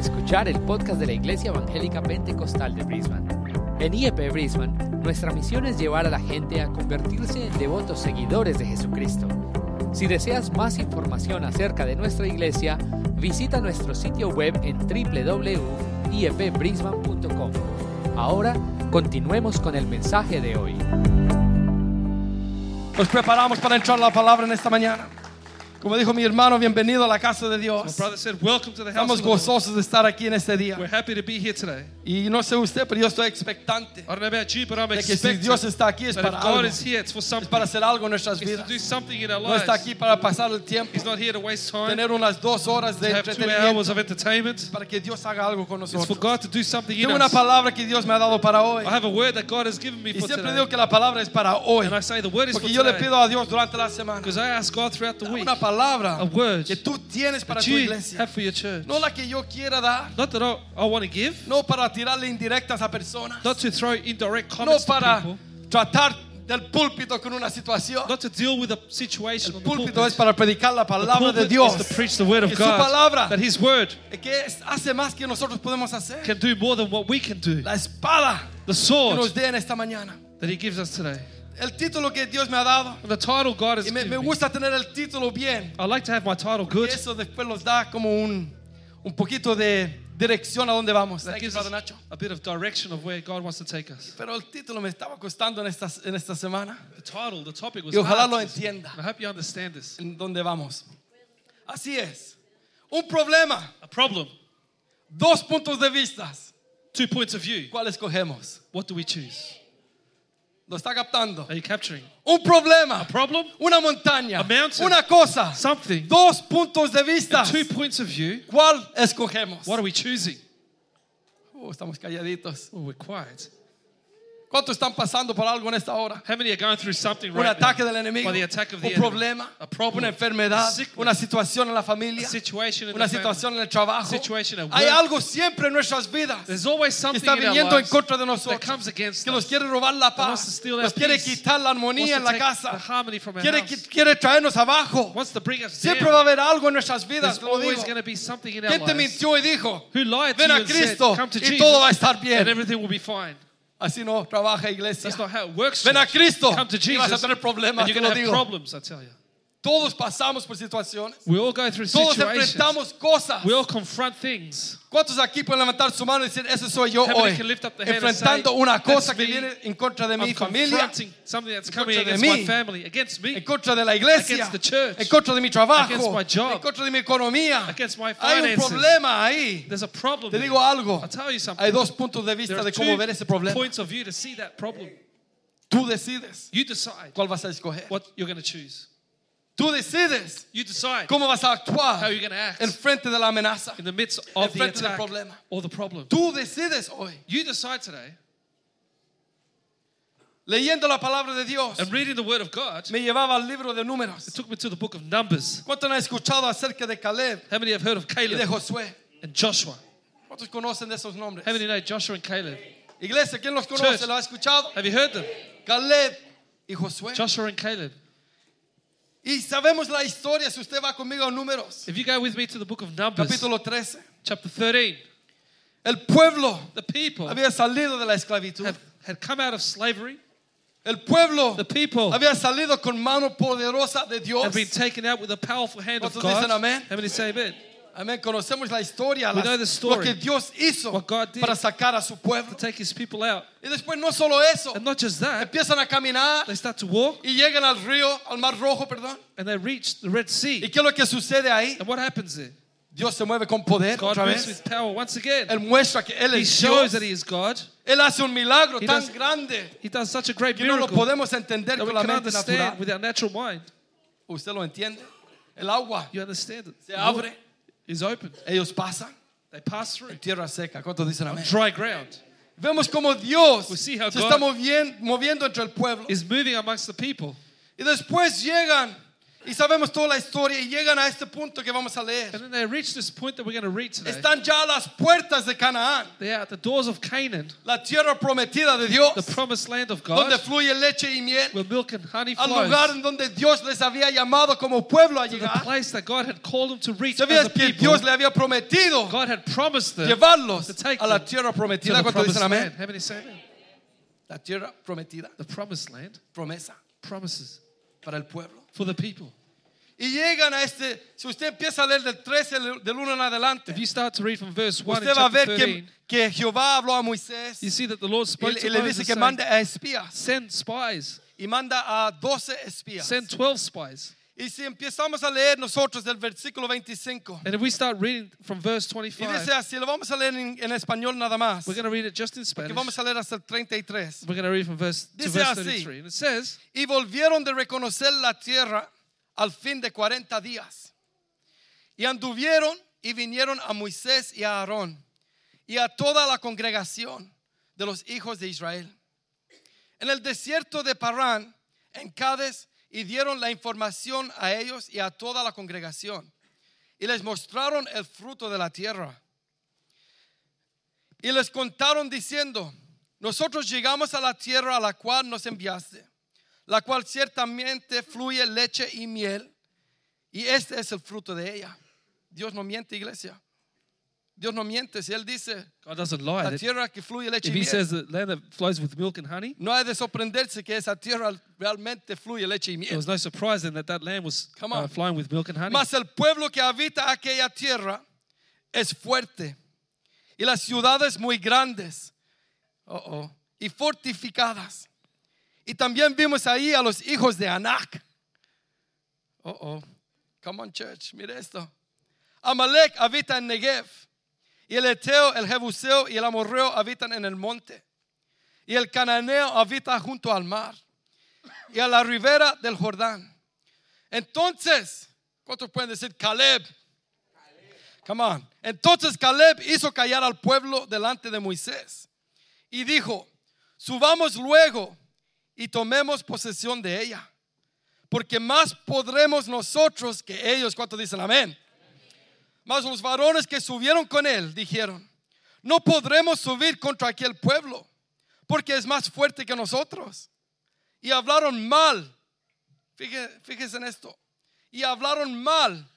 escuchar el podcast de la Iglesia Evangélica Pentecostal de Brisbane. En IEP Brisbane, nuestra misión es llevar a la gente a convertirse en devotos seguidores de Jesucristo. Si deseas más información acerca de nuestra iglesia, visita nuestro sitio web en www.iepbrisbane.com. Ahora, continuemos con el mensaje de hoy. Nos preparamos para entrar la palabra en esta mañana. Como dijo mi hermano, bienvenido a la casa de Dios. Said, to the Estamos gozosos de estar aquí en este día. We're happy to be here today. Y no sé usted, pero yo estoy expectante. You, de que si Dios está aquí es para algo. Here, es para hacer algo en nuestras vidas. No está aquí para pasar el tiempo. Tener unas dos horas de entretenimiento. Para que Dios haga algo con nosotros. Tengo una palabra que Dios me ha dado para hoy. y siempre digo que la palabra es para hoy. Porque yo le pido a Dios durante la semana. Una palabra a word que tú tienes para tu iglesia. have for your church. No la que yo quiera dar. Not that I, I want to give, No para tirarle indirectas a personas. not to throw indirect No comments to para people, tratar del púlpito con una situación. not to deal with a situation El púlpito es para predicar la palabra de Dios. is to preach the word of Que su God. palabra. That His word Que hace más que nosotros podemos hacer. can do more than what we can do. La espada The que sword nos dé en esta mañana. that He gives us today. El título que Dios me ha dado. The title God has Y me, me given me. gusta tener el título bien. I like to have my title good. eso después nos da como un, un poquito de dirección a dónde vamos. That Thank you, gives Brother Nacho. a bit of direction of where God wants to take us. Pero el título me estaba costando en esta, en esta semana. The title, the topic was Y ojalá lo entienda. I hope you understand this. En dónde vamos. Así es. Un problema. A problem, Dos puntos de vista. two points of view. ¿Cuál escogemos? What do we choose? ¿Lo está captando? Are you capturing? Un problema. Problem, Una montaña. A mountain. Una cosa. something, Dos puntos de vista. two points of view. ¿Cuál escogemos? What are we choosing? Oh, estamos calladitos. Oh, we're quiet. ¿Cuántos están pasando por algo en esta hora? How many are going through something Un right ataque now? del enemigo, the attack of the un enemy. problema, A problem. una enfermedad, Sickness. una situación en la familia, situation una family. situación en el trabajo. Hay algo siempre en nuestras vidas There's always que está viniendo en contra de nosotros, comes against que nos quiere robar la paz, nos quiere peace. quitar la armonía en la casa, quiere, quiere traernos abajo. Siempre down. va a haber algo en nuestras vidas, lo digo. ¿Quién te mintió y dijo, ven a Cristo y todo va a estar bien? Everything will be fine. Así no trabaja iglesia. That's not how it works. Ven a. Cristo Come to y vas a Jesus tener problemas, and you're going to have digo. problems, I tell you. Todos pasamos por situaciones, We all go through todos situations. enfrentamos cosas. We all confront things. ¿Cuántos aquí pueden levantar su mano y decir, ese soy yo How hoy? Enfrentando say, una cosa "That's que viene en contra de mi familia, something that's coming contra de against my mí. family, against me, en contra de la iglesia, Against the church. en contra de mi trabajo, Against my job. en contra de mi economía. against my Hay un finances. problema ahí. There's a problem. Te digo algo. I'll tell you something. Hay dos puntos de vista de cómo ver ese problema. points of view to see that problem. Tú decides You decide cuál vas a escoger. what you're going to choose. Tú decides You decide cómo vas a actuar how you're going to act en frente de la amenaza. in the midst of the frente del attack problema. or the problem. Tú decides hoy, You decide today, leyendo la palabra de Dios, and reading the Word of God, me llevaba al libro de números. it took me to the book of Numbers. ¿Cuántos han escuchado acerca de Caleb How many have heard of y de Caleb Josué? and Joshua? ¿Cuántos conocen de esos nombres? How many know Joshua and Caleb? Iglesia, ¿quién los conoce? Church. ¿Lo ha escuchado? Have you heard them? Caleb y Josué. Joshua and Caleb. Y sabemos la historia, si usted va conmigo a números, If you go with me to the book of Numbers, capítulo 13. chapter 13, El pueblo the people había salido de la esclavitud. have, had come out of slavery. El pueblo The people había salido con mano poderosa de Dios. have been taken out with the powerful hand of God. dicen amén? How many say amen? Amén. Conocemos la historia, We las- know the story. lo que Dios hizo What God did. para sacar a su pueblo. To take his people out. Y después no solo eso, And not just that, empiezan a caminar they start to walk y llegan al río, al mar rojo, perdón. and they reach the Red ¿Y Sea. qué es lo que sucede ahí? And what happens there? Dios se mueve con poder God otra moves vez. with power once again. Él muestra que Él He es shows Dios. that he is God. Él hace un milagro He tan does- grande He does such a great que no lo miracle podemos entender that we con la can mente understand natural. with our natural mind. ¿Usted lo entiende? El agua You understand it? se abre, Is open. ellos pasan They pass through en tierra seca. ¿Cuántos dicen amén? dry ground. Vemos como Dios We see how se God está movien- moviendo entre el pueblo. is moving amongst the people. Y después llegan Y sabemos toda la historia y llegan a este punto que vamos a leer. And then they reach this point that we're going to read today. Están ya a las puertas de Canaán, They're at the doors of Canaan, la tierra prometida de Dios, the promised land of donde God, fluye leche y miel, where milk and honey al lugar flows. en donde Dios les había llamado como pueblo a The llegar. place that God had called them to reach as ¿Sabías a que people. Dios le había prometido God had promised them llevarlos to take a la tierra prometida? the ¿Cuántos promised dicen amén? How many say amen? La tierra prometida, The promised land, promesa promises para el pueblo. For the people. Y llegan a este, si usted empieza a leer del 13, del 1 en adelante, If you start to read from verse 1 in usted va a chapter ver 13, que Jehová habló a Moisés you see that the Lord y, spoke y to le Moses dice que saying, mande a espías send spies, y manda a 12 espías. send 12 spies. Y si empezamos a leer nosotros del versículo 25, And if we start reading from verse y 25, dice así, lo vamos a leer en, en español nada más, we're going to read it just in Spanish. vamos a leer hasta el 33. We're going to read from verse to Dice verse así. 33. And it says, Y volvieron de reconocer la tierra al fin de 40 días. Y anduvieron y vinieron a Moisés y a Aarón y a toda la congregación de los hijos de Israel. En el desierto de Parán, en Cádiz, y dieron la información a ellos y a toda la congregación. Y les mostraron el fruto de la tierra. Y les contaron diciendo, nosotros llegamos a la tierra a la cual nos enviaste, la cual ciertamente fluye leche y miel, y este es el fruto de ella. Dios no miente, iglesia. Dios no miente. Si Él dice, God doesn't lie. la tierra que fluye leche if y he miel, says the land that flows with milk and honey, no hay de sorprenderse que esa tierra realmente fluye leche y there miel. was no surprise then that that land was Come uh, on. flowing with milk and honey. Mas el pueblo que habita aquella tierra es fuerte y las ciudades muy grandes oh, oh, y fortificadas. Y también vimos ahí a los hijos de Anac. Oh, oh. Come on, church, mire esto. Amalek habita en Negev. Y el Eteo, el Jebuseo y el Amorreo habitan en el monte. Y el Cananeo habita junto al mar. Y a la ribera del Jordán. Entonces, ¿cuántos pueden decir Caleb? Come on. Entonces Caleb hizo callar al pueblo delante de Moisés y dijo, subamos luego y tomemos posesión de ella, porque más podremos nosotros que ellos. ¿Cuántos dicen amén? Mas los varones que subieron con él dijeron, no podremos subir contra aquel pueblo, porque es más fuerte que nosotros. Y hablaron mal fíjese en esto. Y hablaron mal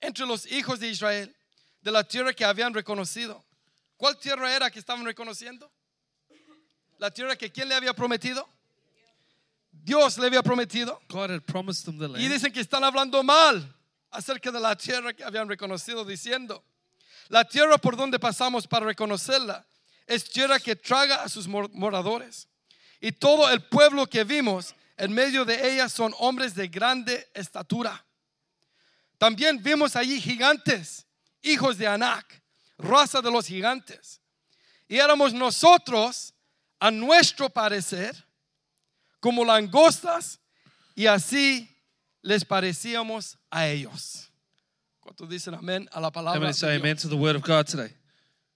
entre los hijos de Israel de la tierra que habían reconocido. ¿Cuál tierra era que estaban reconociendo? La tierra que quién le había prometido? Dios le había prometido. God had promised them the Y land. dicen que están hablando mal acerca de la tierra que habían reconocido, diciendo, la tierra por donde pasamos para reconocerla es tierra que traga a sus mor- moradores. Y todo el pueblo que vimos en medio de ella son hombres de grande estatura. También vimos allí gigantes, hijos de Anac, raza de los gigantes. Y éramos nosotros, a nuestro parecer, como langostas, y así les parecíamos a ellos. ¿Cuántos dicen amén a la How palabra? many de say Dios? amen to the word of God today?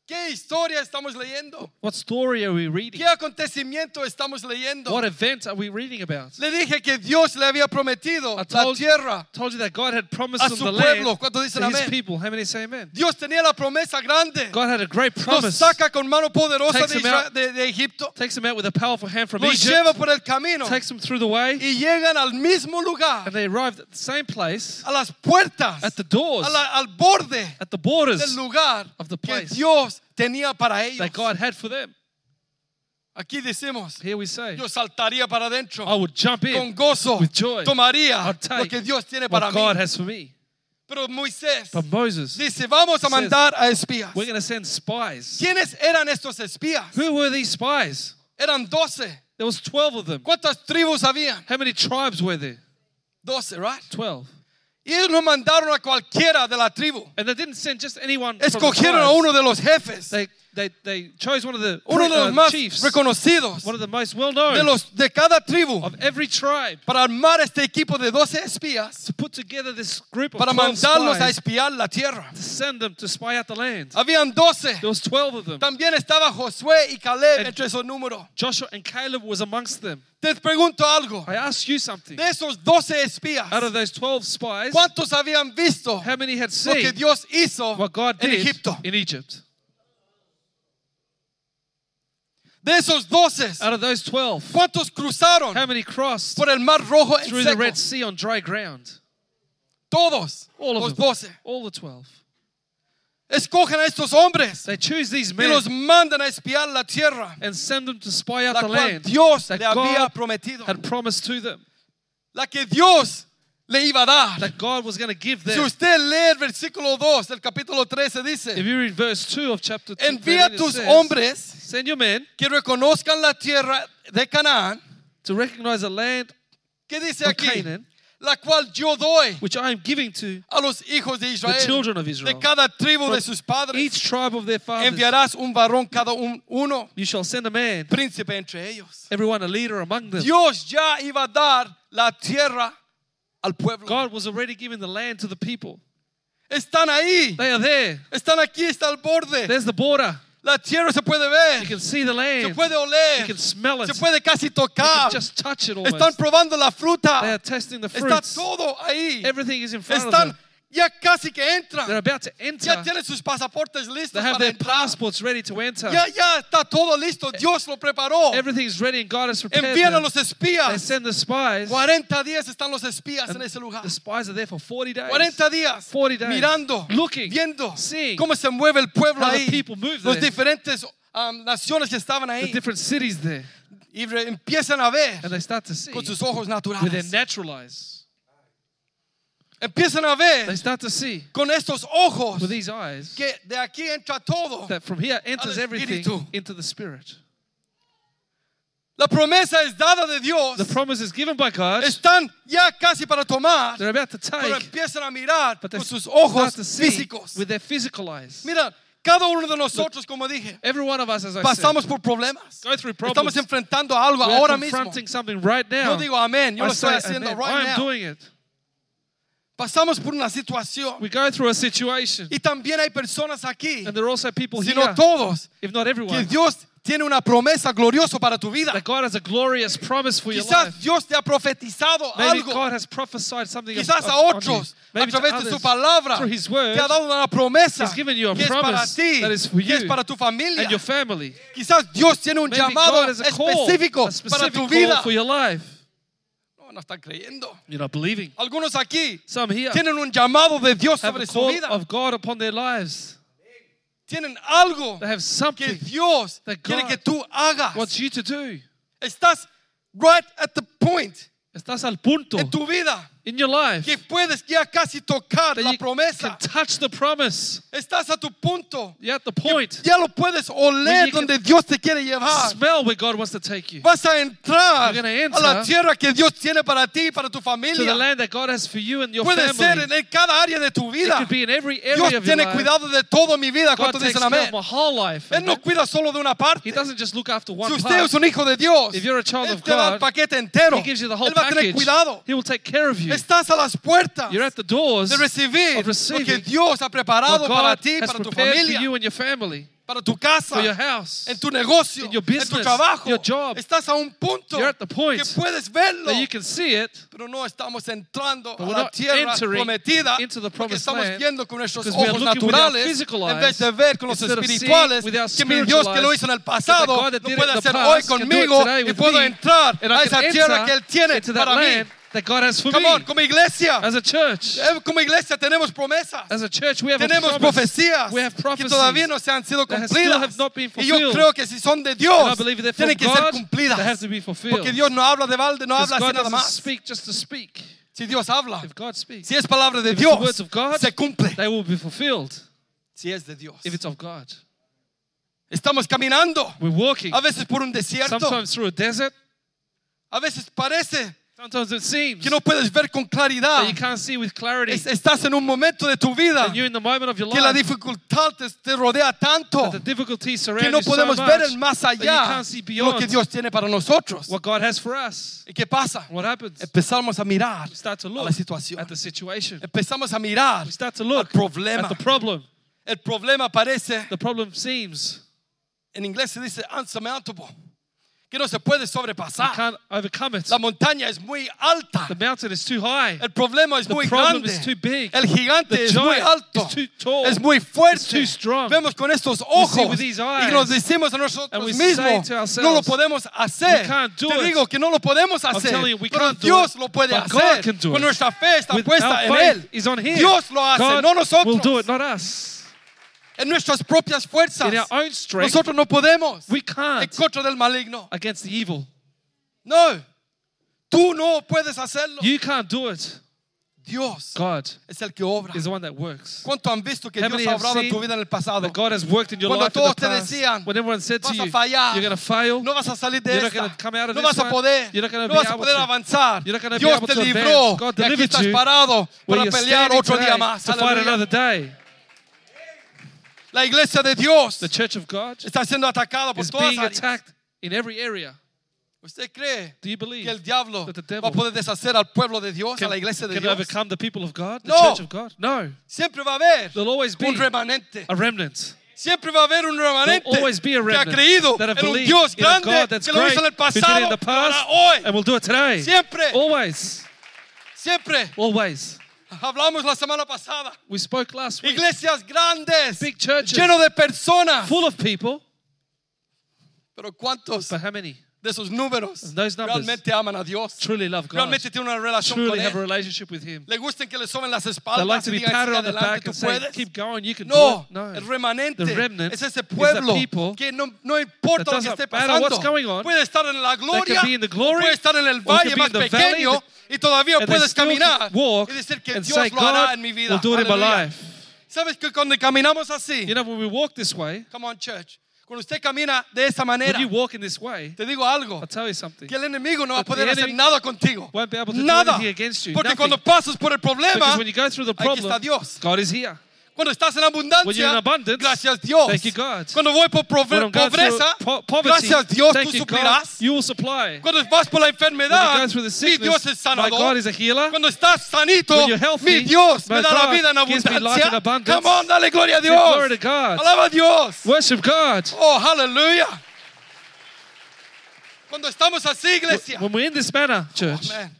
¿Qué historia estamos leyendo? What story are we reading? ¿Qué acontecimiento estamos leyendo? What event are we reading about? Le dije que Dios le había prometido I la told, tierra. told you that God had promised a them su the pueblo. land dicen to his amén? people. How many say amen? Dios tenía la promesa grande. God had a great Los promise. saca con mano poderosa Takes de, out. de- de Egipto. Takes them out with a powerful hand from Los Egypt. lleva por el camino. Takes them through the way. Y llegan al mismo lugar. And they arrived at the same place, A las puertas. at the doors, la- al borde at the borders del lugar of the que place Dios tenía para ellos. that God had for them. Aquí decimos, Here we say, yo saltaría para adentro I would jump con in gozo, with joy. tomaría I'd take lo que Dios tiene para what God mí. has for me. Pero Moisés But Moses, dice, vamos a says, mandar a espías. we're going to send spies. ¿Quiénes eran estos espías? Who were these spies? Eran doce. There was 12 of them. ¿Cuántas tribus habían? How many tribes were there? Doce, right? 12. Y ellos no mandaron a cualquiera de la tribu. And they didn't send just anyone from the Escogieron a uno de los jefes. They, they, they chose one of the Uno de los uh, más chiefs, reconocidos one of the most well known de, los, de cada tribu of every tribe para armar este equipo de doce espías to put together this group of para 12 mandarlos a espiar la tierra. to send them to spy out the land. Habían doce. There was 12 of them. También estaba Josué y Caleb And- entre esos números. Joshua and Caleb was amongst them. Te pregunto algo. I ask you something. De esos 12 espías, Out of those 12 spies, ¿cuántos habían visto how many had lo que seen Dios hizo what God en did Egipto? in Egypt? De esos 12, Out of those 12, ¿cuántos cruzaron how many crossed por el mar rojo en through the seco? Red Sea on dry ground? Todos, All of los them. 12. All the 12. Escogen a estos hombres They choose these y men los mandan a espiar la tierra, and send them to spy out la the cual land Dios that le había God prometido, had promised to them, la que Dios le iba a dar. that God was going to give Si them. usted lee el versículo 2 del capítulo 13, If you read verse 2 of chapter 2, envía 13, it tus says, hombres send your men que reconozcan la tierra de Canaán, to recognize the land ¿qué dice of aquí? Canaan, La cual yo doy which I am giving to a los hijos de the children of de Israel. cada tribu de sus padres. Each tribe of their fathers, Enviarás un varón cada un- uno, you shall send a man, príncipe entre ellos. everyone a leader among them. Dios ya iba a dar la tierra al pueblo. God was already giving the land to the people. Están ahí, They are there. están aquí, está al borde. There's the border. La tierra se puede ver. You can see the se land. puede You can smell it. se You puede casi tocar. can just touch it almost. Están probando la They are fruta, testing the está fruits. todo ahí. Everything is in front of them. Ya casi que They're entran, about to ya enter. tienen sus pasaportes listos They have para their entrar. passports ready to enter. Ya, ya está todo listo, Dios lo preparó. Everything is ready and God has prepared Envían a them. los They espías. send the spies. 40 días están los espías en ese lugar. The spies are there for 40 days. 40 días 40 days. mirando, Looking, viendo seeing cómo se mueve el pueblo how the ahí, people move los there. diferentes um, naciones que estaban The ahí different cities there. y re- empiezan a ver And they start to see con sus ojos with their naturales. natural eyes. Empiezan a They start to see con estos ojos with these eyes que de aquí entra todo. that from here enters everything into the spirit. La promesa es dada de Dios. The promise is given by God. Están ya casi para tomar, They're about to pero take, empiezan a mirar con sus start ojos to see físicos. with their physical eyes. Mira, cada uno de nosotros, como dije, Every one of us, as I pasamos said, por problemas. go through Estamos problems. enfrentando algo We're ahora mismo. confronting something right now. Yo digo amén, yo I lo estoy haciendo amen. right I am now. doing it. Pasamos por una situación We go through a situation, y también hay personas aquí, and there are also people si here, todos, if not que everyone, Dios tiene una promesa gloriosa para tu vida. that God has a glorious promise for your Quizás life. Dios te ha profetizado Maybe algo. God has prophesied something Quizás a otros, a través de su palabra, through His word, te ha dado una promesa He's given you a que es para promise ti, that is for que es you para tu familia. and your family. Quizás Dios tiene un Maybe llamado God has a específico para tu vida. for your life. No, están creyendo. You're not believing. Algunos aquí Some here tienen un llamado de Dios have sobre a su call vida. of God upon their lives. Tienen algo They have que something Dios that quiere God que tú hagas. wants you to do. Estás right at the point Estás al punto en tu vida in your life que puedes ya casi tocar la you promesa. can touch the promise. Estás a tu punto. You're at the point. Ya lo puedes oler donde Dios te quiere llevar. Smell where God wants to take you. Vas a entrar a enter la tierra que Dios tiene para ti y para tu To the land that God has for you and your Puede ser family. en en cada área de tu It could be in every Dios area of your tiene life. cuidado de todo mi vida. God takes dicen care amén? of my whole life. Él no cuida solo de una parte. He doesn't just look after Si one usted part. es un hijo de Dios, If you're a child Él of te da el God, paquete entero. He gives you the whole Él va a tener package. cuidado. He will take care of you. Estás a las puertas You're at the doors de recibir of lo que receiving Dios ha preparado para ti, para tu familia, you and your family, para tu casa, for your house. en tu negocio, in your en tu business, trabajo. your job. Estás a un punto You're at the point que puedes verlo, That you can see it, pero no estamos entrando a la tierra prometida into the porque estamos land viendo con nuestros ojos naturales physical en vez eyes de ver con los espirituales que mi Dios que lo hizo en el eyes, pasado lo puede hacer hoy conmigo y puedo entrar a esa tierra que Él tiene para mí. That God has for Come me. on, como iglesia, As a church, eh, como iglesia tenemos promesas. as a church, we have Tenemos profecías We have que prophecies todavía no se han sido cumplidas. have not been Y yo fulfilled. creo que si son de Dios, believe they're from tienen que ser God, cumplidas. they have to be fulfilled. Porque Dios no habla de balde, no habla así God nada más. speak just to speak. Si Dios habla, If God speaks, si es palabra de if it's the Dios, words of God, se cumple. they will be fulfilled. Si es de Dios. If it's of God. Estamos caminando, We're walking a veces por un desierto, sometimes through a desert. a veces parece Sometimes it seems que no puedes ver con claridad. that you can't see with clarity. Es- Estás en un momento de tu vida And you're in the moment of your que la life dificultad te, te rodea tanto that the difficulties surround que no you so podemos much ver el más that you allá can't see lo que beyond Dios tiene para nosotros. what God has for us. ¿Y qué pasa? What happens? Empezamos a mirar We start to a look la situación. at the situation. Empezamos a mirar We start to al look problema. at the problem. El problema parece, The problem seems en inglés se dice unsurmountable, que no se puede sobrepasar. La montaña es muy alta. El problema es The muy grande. El gigante The es muy alto. Es muy fuerte. Vemos con estos ojos eyes, y nos decimos a nosotros mismos, no lo podemos hacer. Te digo que no lo podemos hacer, you, pero Dios lo puede hacer. Con nuestra fe está With puesta en Él. Dios lo hace, God no nosotros. En nuestras propias fuerzas. In our own strength, Nosotros no podemos. we En can't contra del maligno. against the evil. No. Tú no puedes hacerlo. You can't do it. Dios God es el que obra. is the one that works. ¿Cuánto han visto que How Dios many ha have obrado en tu seen vida en el pasado? That God has worked in your Cuando life in the todos te past. decían, when everyone said to "Vas a you, fallar, you're going to fail, No vas a salir de You're not esta. gonna come out of no this vas a one. poder. You're not gonna no be vas a able poder to. avanzar. You're not gonna be Dios able te to libró. advance. God y aquí delivered estás you parado where para you're pelear standing otro today día más. to fight Aleluya. another day. La iglesia de Dios The church of God está siendo atacada por is todas being áreas. attacked in every area. ¿Usted cree Do you believe que el diablo that the va a poder deshacer al pueblo de Dios, a la iglesia de can Dios? overcome the people of God, the No. church of God? No. Siempre va a haber There'll always be un remanente. a remnant. Siempre va a haber un remanente There'll always be a que ha remnant creído that have en un believed Dios in a grande God that's que lo great, hizo en el who did it pasado in the y lo hará past, hoy. and will do it today. Siempre, Always. siempre. Always. Hablamos la semana pasada. We spoke last week. Iglesias grandes, Big churches. lleno de personas. Full of people. Pero ¿cuántos But how many de esos números And those numbers realmente aman a Dios? truly love God? Realmente tienen una relación con Truly have a Él. relationship with Him. Le gustan que le soben las They espaldas like to y be digan, patted "Sigue on the adelante, back tú and say, puedes. keep going, you can No, do it. No. el remanente The remnant es ese is the pueblo people que no, no importa lo que doesn't esté matter what's pasando. going on. Puede estar en la gloria, be in the glory, puede estar en el or valle be más in the valley, pequeño y todavía and they puedes still caminar walk y decir que and Dios say, lo hará God en mi vida. will do it in my Aleluya. life. ¿Sabes que cuando caminamos así? You know, when we walk this way, Come on, church. Cuando usted camina de esa manera, when you walk in this way, te digo algo. I'll tell you something. Que el enemigo no va a poder hacer nada contigo. won't be able to do Nada. against you, Porque nothing. cuando pasas por el problema, Because when you go through the aquí está problem, Dios. God is here. Cuando estás en When you're abundancia, in abundance, gracias Dios. thank you, God. Cuando voy por prove- When I'm going through pobreza, po- poverty, gracias Dios, tú you, God, you will supply. Cuando vas por la enfermedad, the mi sickness, Dios es my sanador. God is a healer. Cuando estás sanito, When you're healthy, mi Dios me my da la God vida en gives me life in abundancia. abundance. Come on, dale gloria a Dios. glory to God. Alaba a Dios. Worship God. Oh, hallelujah. Cuando estamos así, iglesia. When we're in this manner, church, Man,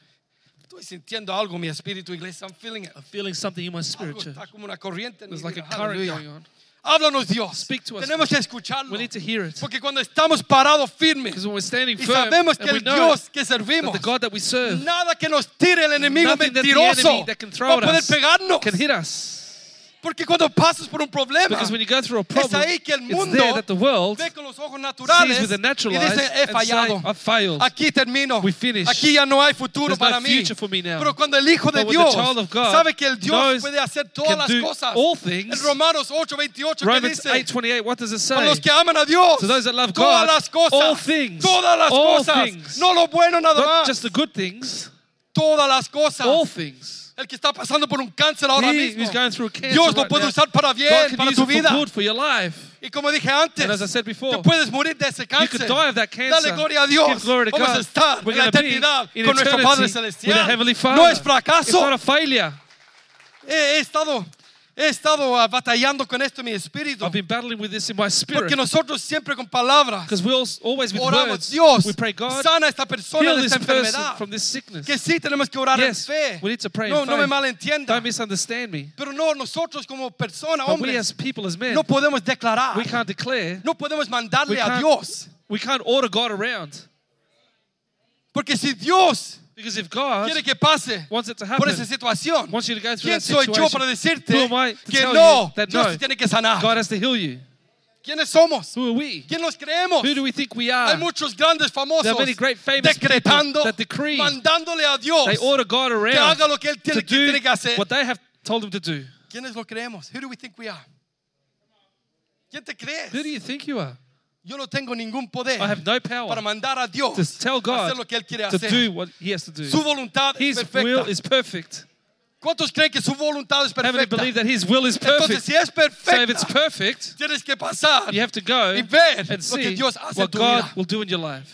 estoy sintiendo algo mi espíritu, iglesia. I'm feeling it. I'm feeling something in my Algo spirit, church. está como una corriente. There's like a current going on. Háblanos, Dios. Speak to us, Tenemos que escucharlo. We need to hear it. Porque cuando estamos parados firmes Because when we're standing y firm sabemos que el Dios que servimos, the God that we serve, nada que nos tire el enemigo nothing that the mentiroso enemy that can va throw a poder us pegarnos. can hit us. Porque cuando pasas por un problema, Because when you go through a es problem, ahí que el it's mundo there that the world ve con los ojos naturales sees with the natural y dice, he say, fallado. Failed. Aquí termino. Aquí ya no hay futuro There's no para mí. Pero cuando el Hijo de But Dios sabe que el Dios puede hacer todas las cosas. en Romanos 8:28 que Romans dice, 8:28, what does it para say? los que aman a Dios, To those that love todas God, las cosas, all things, todas las all cosas, things. no lo bueno nada Not más, just the good things, todas las cosas. all things. El que está pasando por un cáncer ahora He mismo, who's going through cancer Dios lo right puede now, usar para God bien, can para use tu it for vida. good for your life. Y como dije antes, And as I said before, te puedes morir de ese You cáncer. could die of that cancer. Dale gloria a Dios. Glory to Vamos a God. estar We're en la be eternidad in con nuestro Padre with Celestial. Heavenly Father. No es It's not fracaso. a failure. He, he estado, he estado ah, batallando con esto en mi espíritu. I've been battling with this in my spirit. Porque nosotros siempre con palabras Because we always with oramos, words, Dios, we pray, God, sana a esta persona heal de esta enfermedad. from this sickness. Que sí tenemos que orar Yes, en fe. we need to pray in no, no me malentienda. Don't misunderstand me. Pero no, nosotros como personas, But we hombres, as people, as men, no podemos declarar. we can't declare, No podemos we mandarle a Dios. we can't order God around. Porque si Dios Because if God quiere que pase wants it to por happen, esa situación, wants you to go through ¿quién that soy yo para decirte who am I to que no? that Dios no, tiene que sanar. God has to heal you? ¿Quiénes somos? Who are we? ¿Quién nos creemos? Who do we think we Hay are? muchos grandes famosos There are many great famous decretando, that decree. mandándole a Dios They order God que haga lo que Él to tiene, que tiene que hacer. what they have told him to do. ¿Quiénes lo creemos? Who do we think we are? ¿Quién te crees? Who do you think you are? Yo no tengo ningún poder I have no para power mandar a Dios to tell God hacer lo que Él quiere to hacer. do what he has to do. Su voluntad His es will is perfect. ¿Cuántos creen que su voluntad es How many perfecta? believe that his will is Entonces, perfect? si es So if it's perfecta, perfect, tienes que pasar you have to go y ver and lo que see Dios hace en what tu God vida. will do in your life.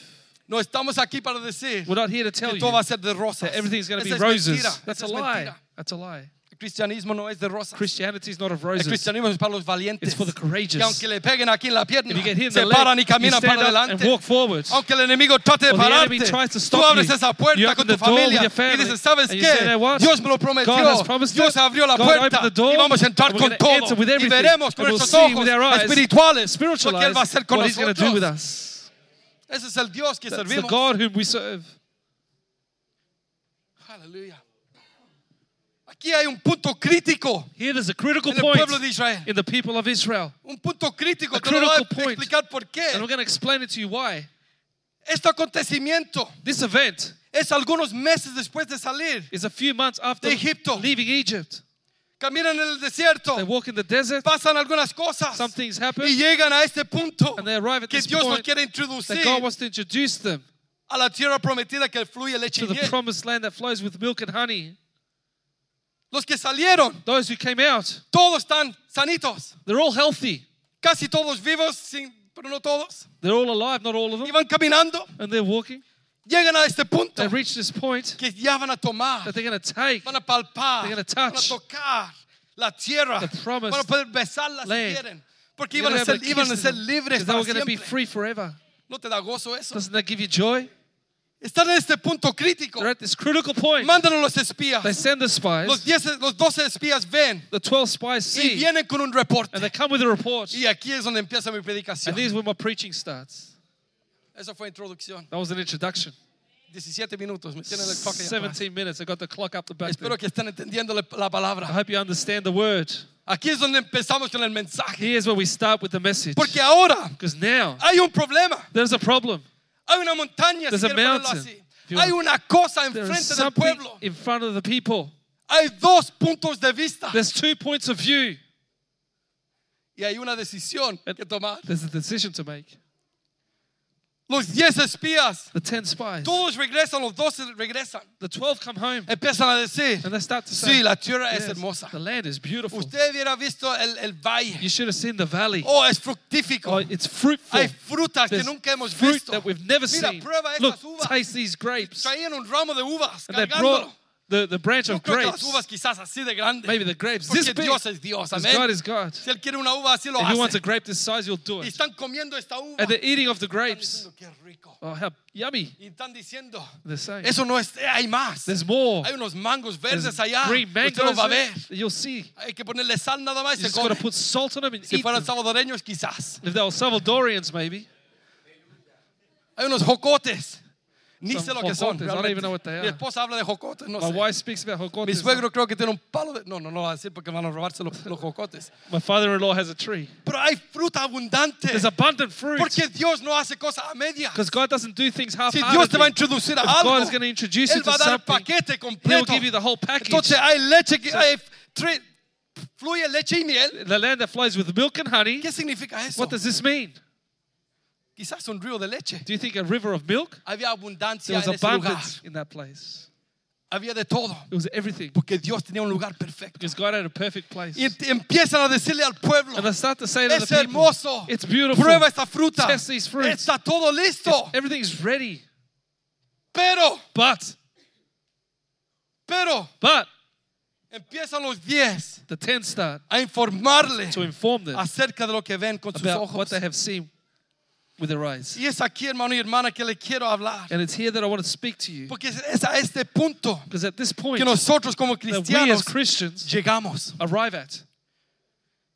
No estamos aquí para decir We're not here to tell que you todo va a ser de rosas. that everything's going to be es roses. mentira. That's Esa a es lie. mentira. That's a lie. Cristianismo no es de rosas. Christianity is not of El roses. cristianismo es para los valientes. It's for the courageous. Y aunque le peguen aquí en la pierna, If you get hit in se leg, paran y caminan stand para up and adelante. walk forward. Aunque el enemigo trate de pararte, enemy tries to tú stop abres esa puerta con tu the door with familia your family. y dices, ¿sabes qué? What? Dios me lo God prometió. has promised Dios abrió la God puerta opened the door, y vamos a entrar con todo. enter with Y everything. veremos con nuestros see ojos with our eyes, espirituales lo que Él va a hacer con going to do with nosotros. us. Ese es el Dios que That's the servimos. God whom we serve. Aleluya. Aquí hay un punto crítico Here there's a critical en el point pueblo de Israel. in the people of Israel. Un punto crítico. A Te lo voy a critical point. explicar por And qué. we're going to explain it to you why. Este acontecimiento This event es algunos meses después de salir. is a few months after De Egipto. leaving Egypt. Caminan en el desierto. They walk in the desert, Pasan algunas cosas. some things happen, Y llegan a este punto and they arrive at que this Dios nos point quiere that God wants to introduce them a la tierra prometida que fluye leche to y the miel. promised land that flows with milk and honey. Los que salieron, Those who came out, todos están sanitos. they're all healthy. Casi todos vivos, sin- pero no todos. They're all alive, not all of them. Iban caminando. And they're walking. Llegan a este punto They reach this point que ya van a tomar, that they're going to take van a palpar, They're gonna van a touch tocar la tierra, the promised van a poder besarla si land. quieren. Porque iban a ser, iban a ser libres para going to be free forever. ¿No te da gozo eso? Doesn't that give you joy? Están en este punto crítico. They're at this critical point. Mándanos los espías. They send the Los, spies. 10, los 12 espías ven The 12 spies y vienen con un reporte. And they come with a report. Y aquí es donde empieza mi predicación. And this is where my preaching starts. Eso fue introducción. That was an introduction. 17 minutos. Me tienen el clock 17 minutes. I got the clock up the back. there. Que estén entendiendo la- la I hope you understand the word. Aquí es donde empezamos con el mensaje. Here's where we start with the message. Porque ahora Because now hay un problema. there's a problem. Hay una montaña, si There's a mountain. así. Hay una cosa enfrente del pueblo. in front of the people. Hay dos puntos de vista There's two points of view. y hay una decisión que tomar. There's a decision to make. Los 10 espías, The 10 spies. todos regresan, los 12 regresan. The 12 come home Empiezan a decir, and they start to say, sí, la tierra es hermosa. the land is beautiful. Usted hubiera visto el, el valle. You should have seen the valley. Oh, es fructífico. Oh, it's fruitful. Hay frutas que There's nunca hemos fruit visto. that we've never Mira, seen. prueba Look, uvas. taste these grapes. Traían un ramo de uvas And they cargándolo. brought the, the branch of las uvas grapes. quizás así de. Maybe the grapes this big. Dios es Dios, amén. God is God. Si Él quiere una uva así lo If He wants a hace. grape this size, He'll do Y it. están comiendo esta uva. And they're eating of the Están grapes. diciendo, "Qué rico". Oh, how yummy. Y están diciendo, They're saying. eso no es, hay más. There's more. Hay unos mangos There's verdes allá. green Usted los mangoes. va a ver. there. You'll see. Hay que ponerle sal nada más y just got to put salt on them and Si eat fueran them. salvadoreños, quizás. If they were Salvadorians, maybe. Hay unos jocotes. Lo que son. I don't even know what they Mi are. esposa habla de jocotes, no My sé. wife speaks about Mi suegro creo que tiene un palo de... No, no, no lo voy a decir porque van a robarse los, los jocotes. My father-in-law has a tree. Pero hay fruta abundante. There's abundant fruit. Porque Dios no hace cosas a medias. Because God doesn't do things Si half-heartedly. Dios te va a introducir a algo, God is going to introduce you Él va to a dar el paquete He'll give you the whole package. Entonces hay leche, que hay fluye leche y miel. The land that flows with milk and honey. ¿Qué significa eso? What does this mean? Quizás un río de leche. Do you think a river of milk? Había abundancia There was en ese lugar. abundance in that place. Había de todo. It was everything. Porque Dios tenía un lugar perfecto. Because God had a perfect place. Y ent- empiezan a decirle al pueblo, And I start to say to es the people, hermoso. it's beautiful. Prueba esta fruta. Test these fruits. Está todo listo. Everything's ready. Pero, But, pero, but, empiezan los 10 the 10 start a informarle to inform them acerca de lo que ven con sus about what ojos. they have seen with their eyes. Y es aquí, hermano y hermana, que le quiero hablar. And it's here that I want to speak to you. Porque es a este punto Because at this point, que nosotros como that we as cristianos Christians llegamos. arrive at.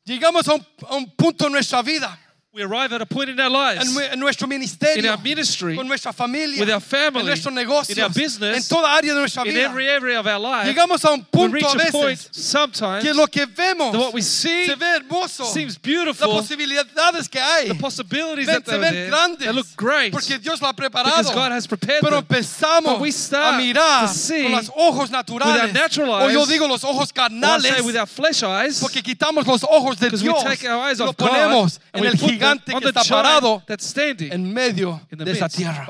Llegamos a un, a un punto en nuestra vida, We arrive at a point in our en, lives, nue- en nuestro in our ministry, con nuestra familia, with our family, en nuestro negocio, in our business, en toda área de nuestra in every area of our life. Llegamos a un We punto reach a a point sometimes que lo que vemos that what we see se ve hermoso. seems Las beautiful. posibilidades que hay The possibilities ven, that se they're ven there, grandes they look great porque Dios lo ha preparado. because God has prepared Pero them. empezamos But we start a mirar to see con los ojos naturales. our natural o yo eyes, digo los ojos Or I carnales. say with our flesh eyes, Porque quitamos los ojos de because we take our eyes lo off God and en we el gigante on que the está parado that's standing en medio in the de esa tierra.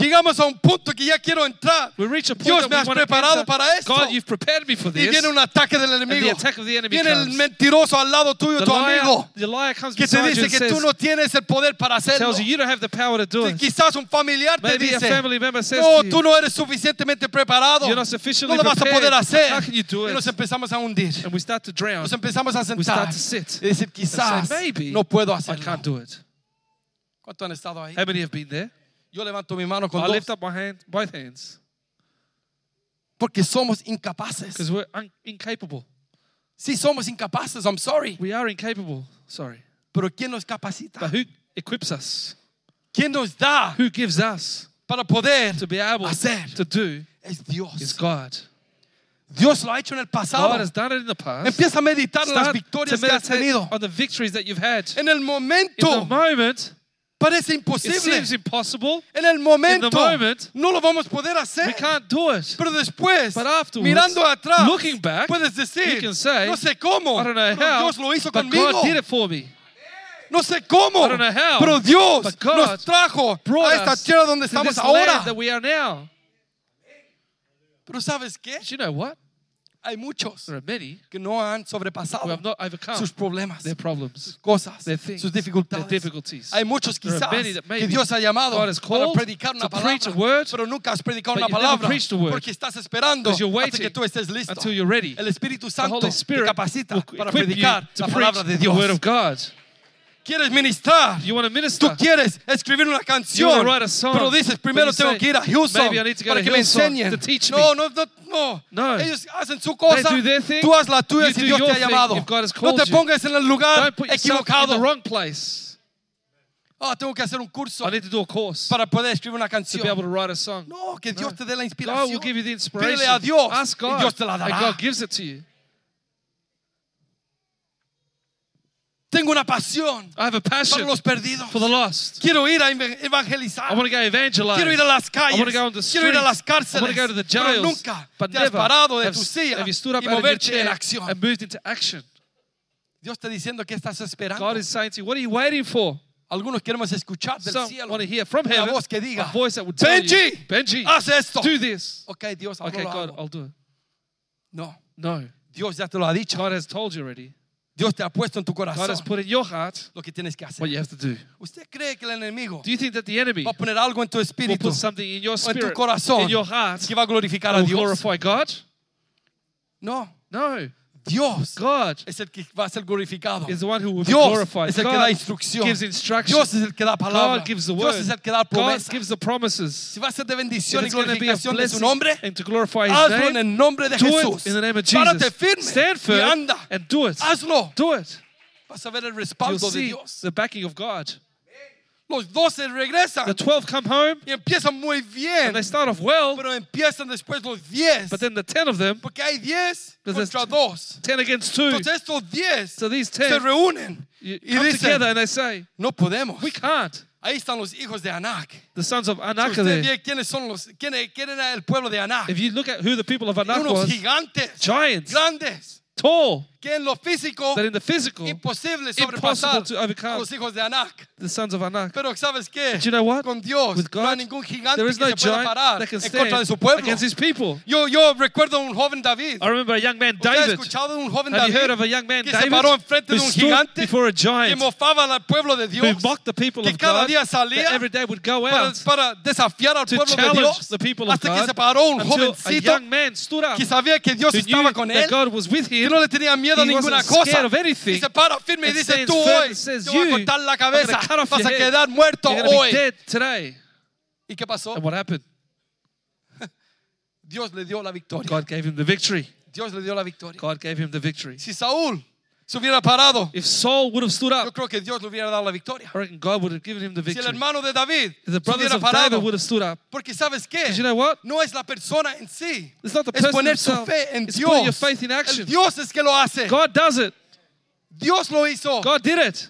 Llegamos a un punto que ya quiero entrar. Dios me has preparado para esto. God, you've prepared me for this. Y viene un ataque del enemigo. Viene el mentiroso al lado tuyo, tu amigo, que te dice que tú no tienes el poder para hacerlo. Quizás un familiar te dice, no, tú no eres suficientemente preparado. no lo vas a poder hacer. Y nos empezamos a hundir. Nos empezamos a sentar. Y decir, quizás no puedo hacerlo. ¿Cuántos han estado ahí? How many have been there? Yo levanto mi mano con I dos lift up my hand, both hands, porque somos incapaces. because we're un- incapable. Sí, somos incapaces, I'm sorry. We are incapable. Sorry. Pero ¿quién nos capacita? But who equips us? ¿Quién nos da Who gives us para poder to be able hacer? to do Es Dios. is God. Dios lo ha hecho en el pasado. God has done it in the past. Empieza a meditar en las Start to victorias que has meditate tenido. on the victories that you've had. En el In the momento moment, Parece imposible. It seems impossible. en el momento moment, no lo vamos a poder hacer. We can't do it. Pero después, mirando atrás, back, puedes decir, say, no sé cómo, pero how, Dios lo hizo conmigo. God did it for me. No sé cómo, I don't know how, pero Dios nos trajo a esta tierra donde estamos ahora. Pero sabes qué? You know what? hay muchos que no han sobrepasado sus problemas, sus cosas, sus dificultades. Hay muchos quizás que Dios ha llamado para predicar una palabra, pero nunca has predicado una palabra porque estás esperando hasta que tú estés listo. El Espíritu Santo te capacita para predicar la palabra de Dios. Quieres ministrar, You want to tú minister. quieres escribir una You canción, write a song, pero dices primero tengo say, que ir a Houston I need to go para que me enseñen. no, no, no, no, No. Ellos hacen su cosa. They do their thing. Tú haz la tuya You si Dios te ha llamado. if God has No called te pongas en el lugar Don't put yourself in equivocado. the wrong place. Ah, tengo que hacer un curso I need to do a course para poder escribir una to be able canción. to write a song. No, que Dios No. te dé la God inspiración. will give you the inspiration. Pídele a Dios y God, Dios te la dará. Tengo una pasión I have a para passion los perdidos. for the lost. Quiero ir a evangelizar. I want to go evangelize. Quiero ir a las I calles. want to go on the Quiero ir a las streets. I cárceles. want to go to the Pero jails. nunca but te has parado de tu silla have you stood up y moverte en acción. and moved into action. Dios está diciendo que estás esperando. God is saying to you, what are you waiting for? Algunos queremos escuchar del Some cielo want to hear from una heaven voz que diga, a voice that would tell Benji, you, Benji, haz esto. do this. Ok, Dios, Okay, God. I'll do it. No, No. Dios ya te lo ha dicho. God has told you already. Dios te ha puesto en tu God has corazón put in your heart lo que tienes que hacer. what you have to do. ¿Usted cree que el enemigo Do you think that the enemy va a poner algo en tu will espíritu put something in your o en tu spirit, corazón in your heart, que va a glorificar that a will Dios? glorify God? No, No. Dios God es el que va a ser glorificado. is the one who will be glorified. es el que God da instrucción. gives instruction. Dios es el que da palabra. God gives the Dios word. es el que da God gives the promises. Si va a ser de bendición y it's going to be a glorificación de su nombre, and to glorify His hazlo en el nombre de do Jesús. it in the name of Párate Jesus. firme Stand y firm anda. and do it. Hazlo. Do it. Vas a ver el You'll respaldo de see Dios. the backing of God. Los doce regresan The 12 come home y empiezan muy bien, and they start off well, pero empiezan después los diez. but then the 10 of them, Porque hay diez Because contra there's dos. 10 against 2, Entonces estos diez so these se 10 reúnen you y come dicen, together and they say, no podemos. We can't. Ahí están los hijos de Anak. The sons of Si Anak are usted there. quiénes son los, quién, quién era el pueblo de Anak. If you look at who the people of Anak Unos was, gigantes, giants, grandes, tall, que en lo físico that in the physical, imposible impossible sobrepasar to a overcome los hijos de Anak. the sons of Anak. Pero ¿sabes qué? But you know what? Con Dios With no hay God, ningún gigante there que is no se pueda giant parar that can en contra de stand pueblo. against his people. Yo, yo recuerdo a un joven David. I remember a young man, ¿Usted ha David. escuchado de un joven Have you heard of a young man, que se David, paró enfrente who de un stood gigante before a que giant, mofaba al pueblo de who Dios mocked the people que of cada God, día salía that every day would go para, out para desafiar al to pueblo de challenge Dios the people of hasta que God se paró un until a jovencito young man stood up que sabía que Dios who estaba knew con that él God was with him no le tenía miedo a ninguna cosa. y se para firme y dice tú hoy te voy a "You, cortar la cabeza. Vas a quedar muerto hoy. ¿y qué pasó? Dios le dio la victoria. God gave him the victory. Dios le dio la victoria. God gave him the victory. si Saúl se hubiera parado If Saul would have stood yo up, creo que Dios le hubiera dado la victoria I reckon God would have given him the si el victory. hermano de David If the se brothers hubiera of David parado would have stood up, porque sabes qué you know what? no es la persona en sí It's not the es poner su fe en It's putting your Dios faith in el action. Dios es que lo hace God does it. Dios lo hizo God did it.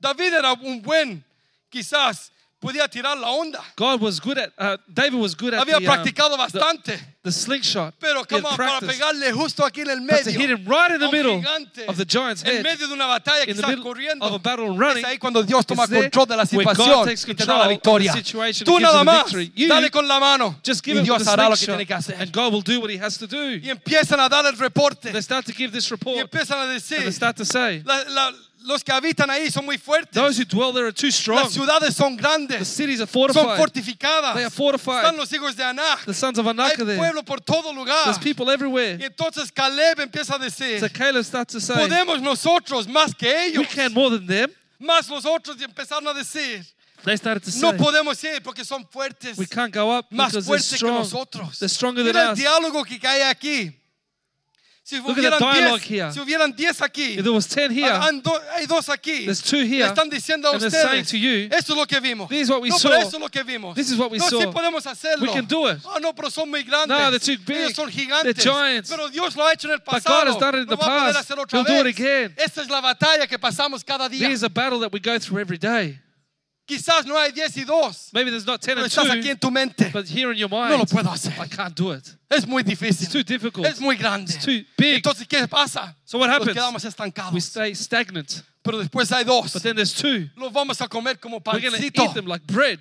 David era un buen quizás podía tirar la onda God was good at, uh, David was good at había the, um, practicado the- bastante the slingshot. Pero on, para pegarle justo aquí en el But to hit him right in the middle gigante, of the giant's en head, medio de una batalla que in the middle corriendo. of a battle running, es ahí cuando Dios toma control de la situación y te da la of the victoria. situation Tú nada más. You dale con la mano Just give y him Dios the hará lo que tiene que hacer. and God will do what He has to do. Y empiezan a dar el reporte They start to give this y report, empiezan a and they start to say, la- la- los que habitan ahí son muy fuertes. those who dwell there are too strong. Las ciudades son The grandes, cities are son fortified. fortificadas. They are fortified. Están los hijos de Anak. The sons of Hay Anak are there. pueblo por todo lugar. There's people Y everywhere. entonces Caleb empieza a decir, So Caleb starts to say, podemos nosotros más que ellos. we can more than them. Más los otros y empezaron a decir, They started to say, no podemos ir porque son fuertes, we can't go up más because they're fuertes que nosotros. They're stronger than Mira el us. diálogo que cae aquí. Si Look at the dialogue 10, here. si hubieran 10 aquí, If there was 10 here, hay dos aquí. There's two here, están diciendo a and they're saying to you, esto es lo que vimos. this is what we no, saw. pero eso es lo que vimos. This is what we no, sí saw. podemos hacerlo. We can do it. Oh, no, pero son muy grandes. No, they're too big. Ellos son They're giants. Pero Dios lo ha hecho en el But. God has done it in the va a poder past. He'll do it again. Esta es la batalla que pasamos cada día. There's a battle that we go through every day. Quizás no hay 10 y 2. Maybe there's not 10 Pero and estás aquí 2, en tu mente. but here in your No lo mind, puedo hacer. I can't do it. Es muy difícil. It's too difficult. Es muy grande. It's too big. Entonces, ¿qué pasa? So what Nos happens? quedamos We estancados. stay stagnant. Pero después hay dos. But then there's two. Los vamos a comer como We're going to pancito. eat them like bread.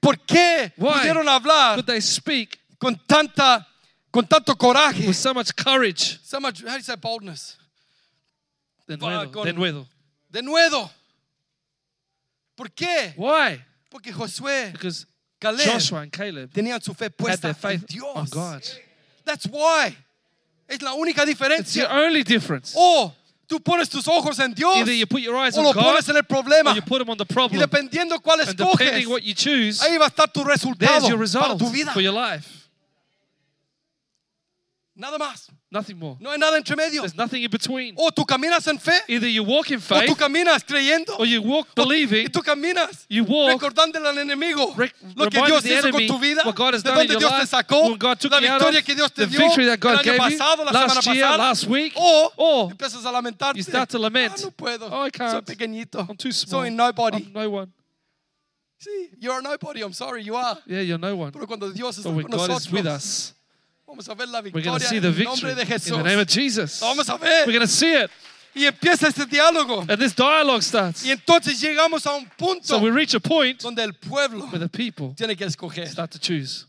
¿Por qué Why? pudieron hablar Could they speak con tanta con tanto coraje? with so much courage? So much, how do you say boldness? Weather. con- Then weather. De nuevo. ¿Por qué? Why? Porque Josué, Because Caleb Joshua and Caleb tenían su fe had puesta their en faith Dios. on God. That's why. Es la única It's the only difference. O tú pones tus ojos en Dios Either you put your eyes o lo on God pones en el problema. or you put them on the Y problem. dependiendo cuál And escoges, depending what you choose, ahí va a estar tu there's resultado your para result tu vida. for your life. Nada más. Nothing more. No hay nada entre medio. There's nothing in between. O tú caminas en fe Either you walk in o tú faith caminas creyendo. or you walk Y believing. tú caminas You walk recordándole al enemigo Rec- lo que Dios the hizo con enemy tu vida, what God has de done in donde your Dios te life, sacó, when God took la you out victoria of, que Dios te the dio victory that el God año gave you pasado, la last semana year, pasada, last week, o or empiezas a lamentarte. you start to lament. Ah, no puedo, Oh, I can't. soy pequeñito, I'm too small. soy nobody. I'm no one. Sí, you're nobody, I'm sorry, you are. Yeah, you're no one. Pero cuando Dios está But when con God is with us, vamos a ver la we're going to victoria see en the el victory nombre de in the name of Jesus. Lo vamos a We're going to see it. Y empieza este diálogo. And this dialogue starts. Y entonces llegamos a un punto So we reach a point donde el pueblo where the people tiene que escoger. start to choose.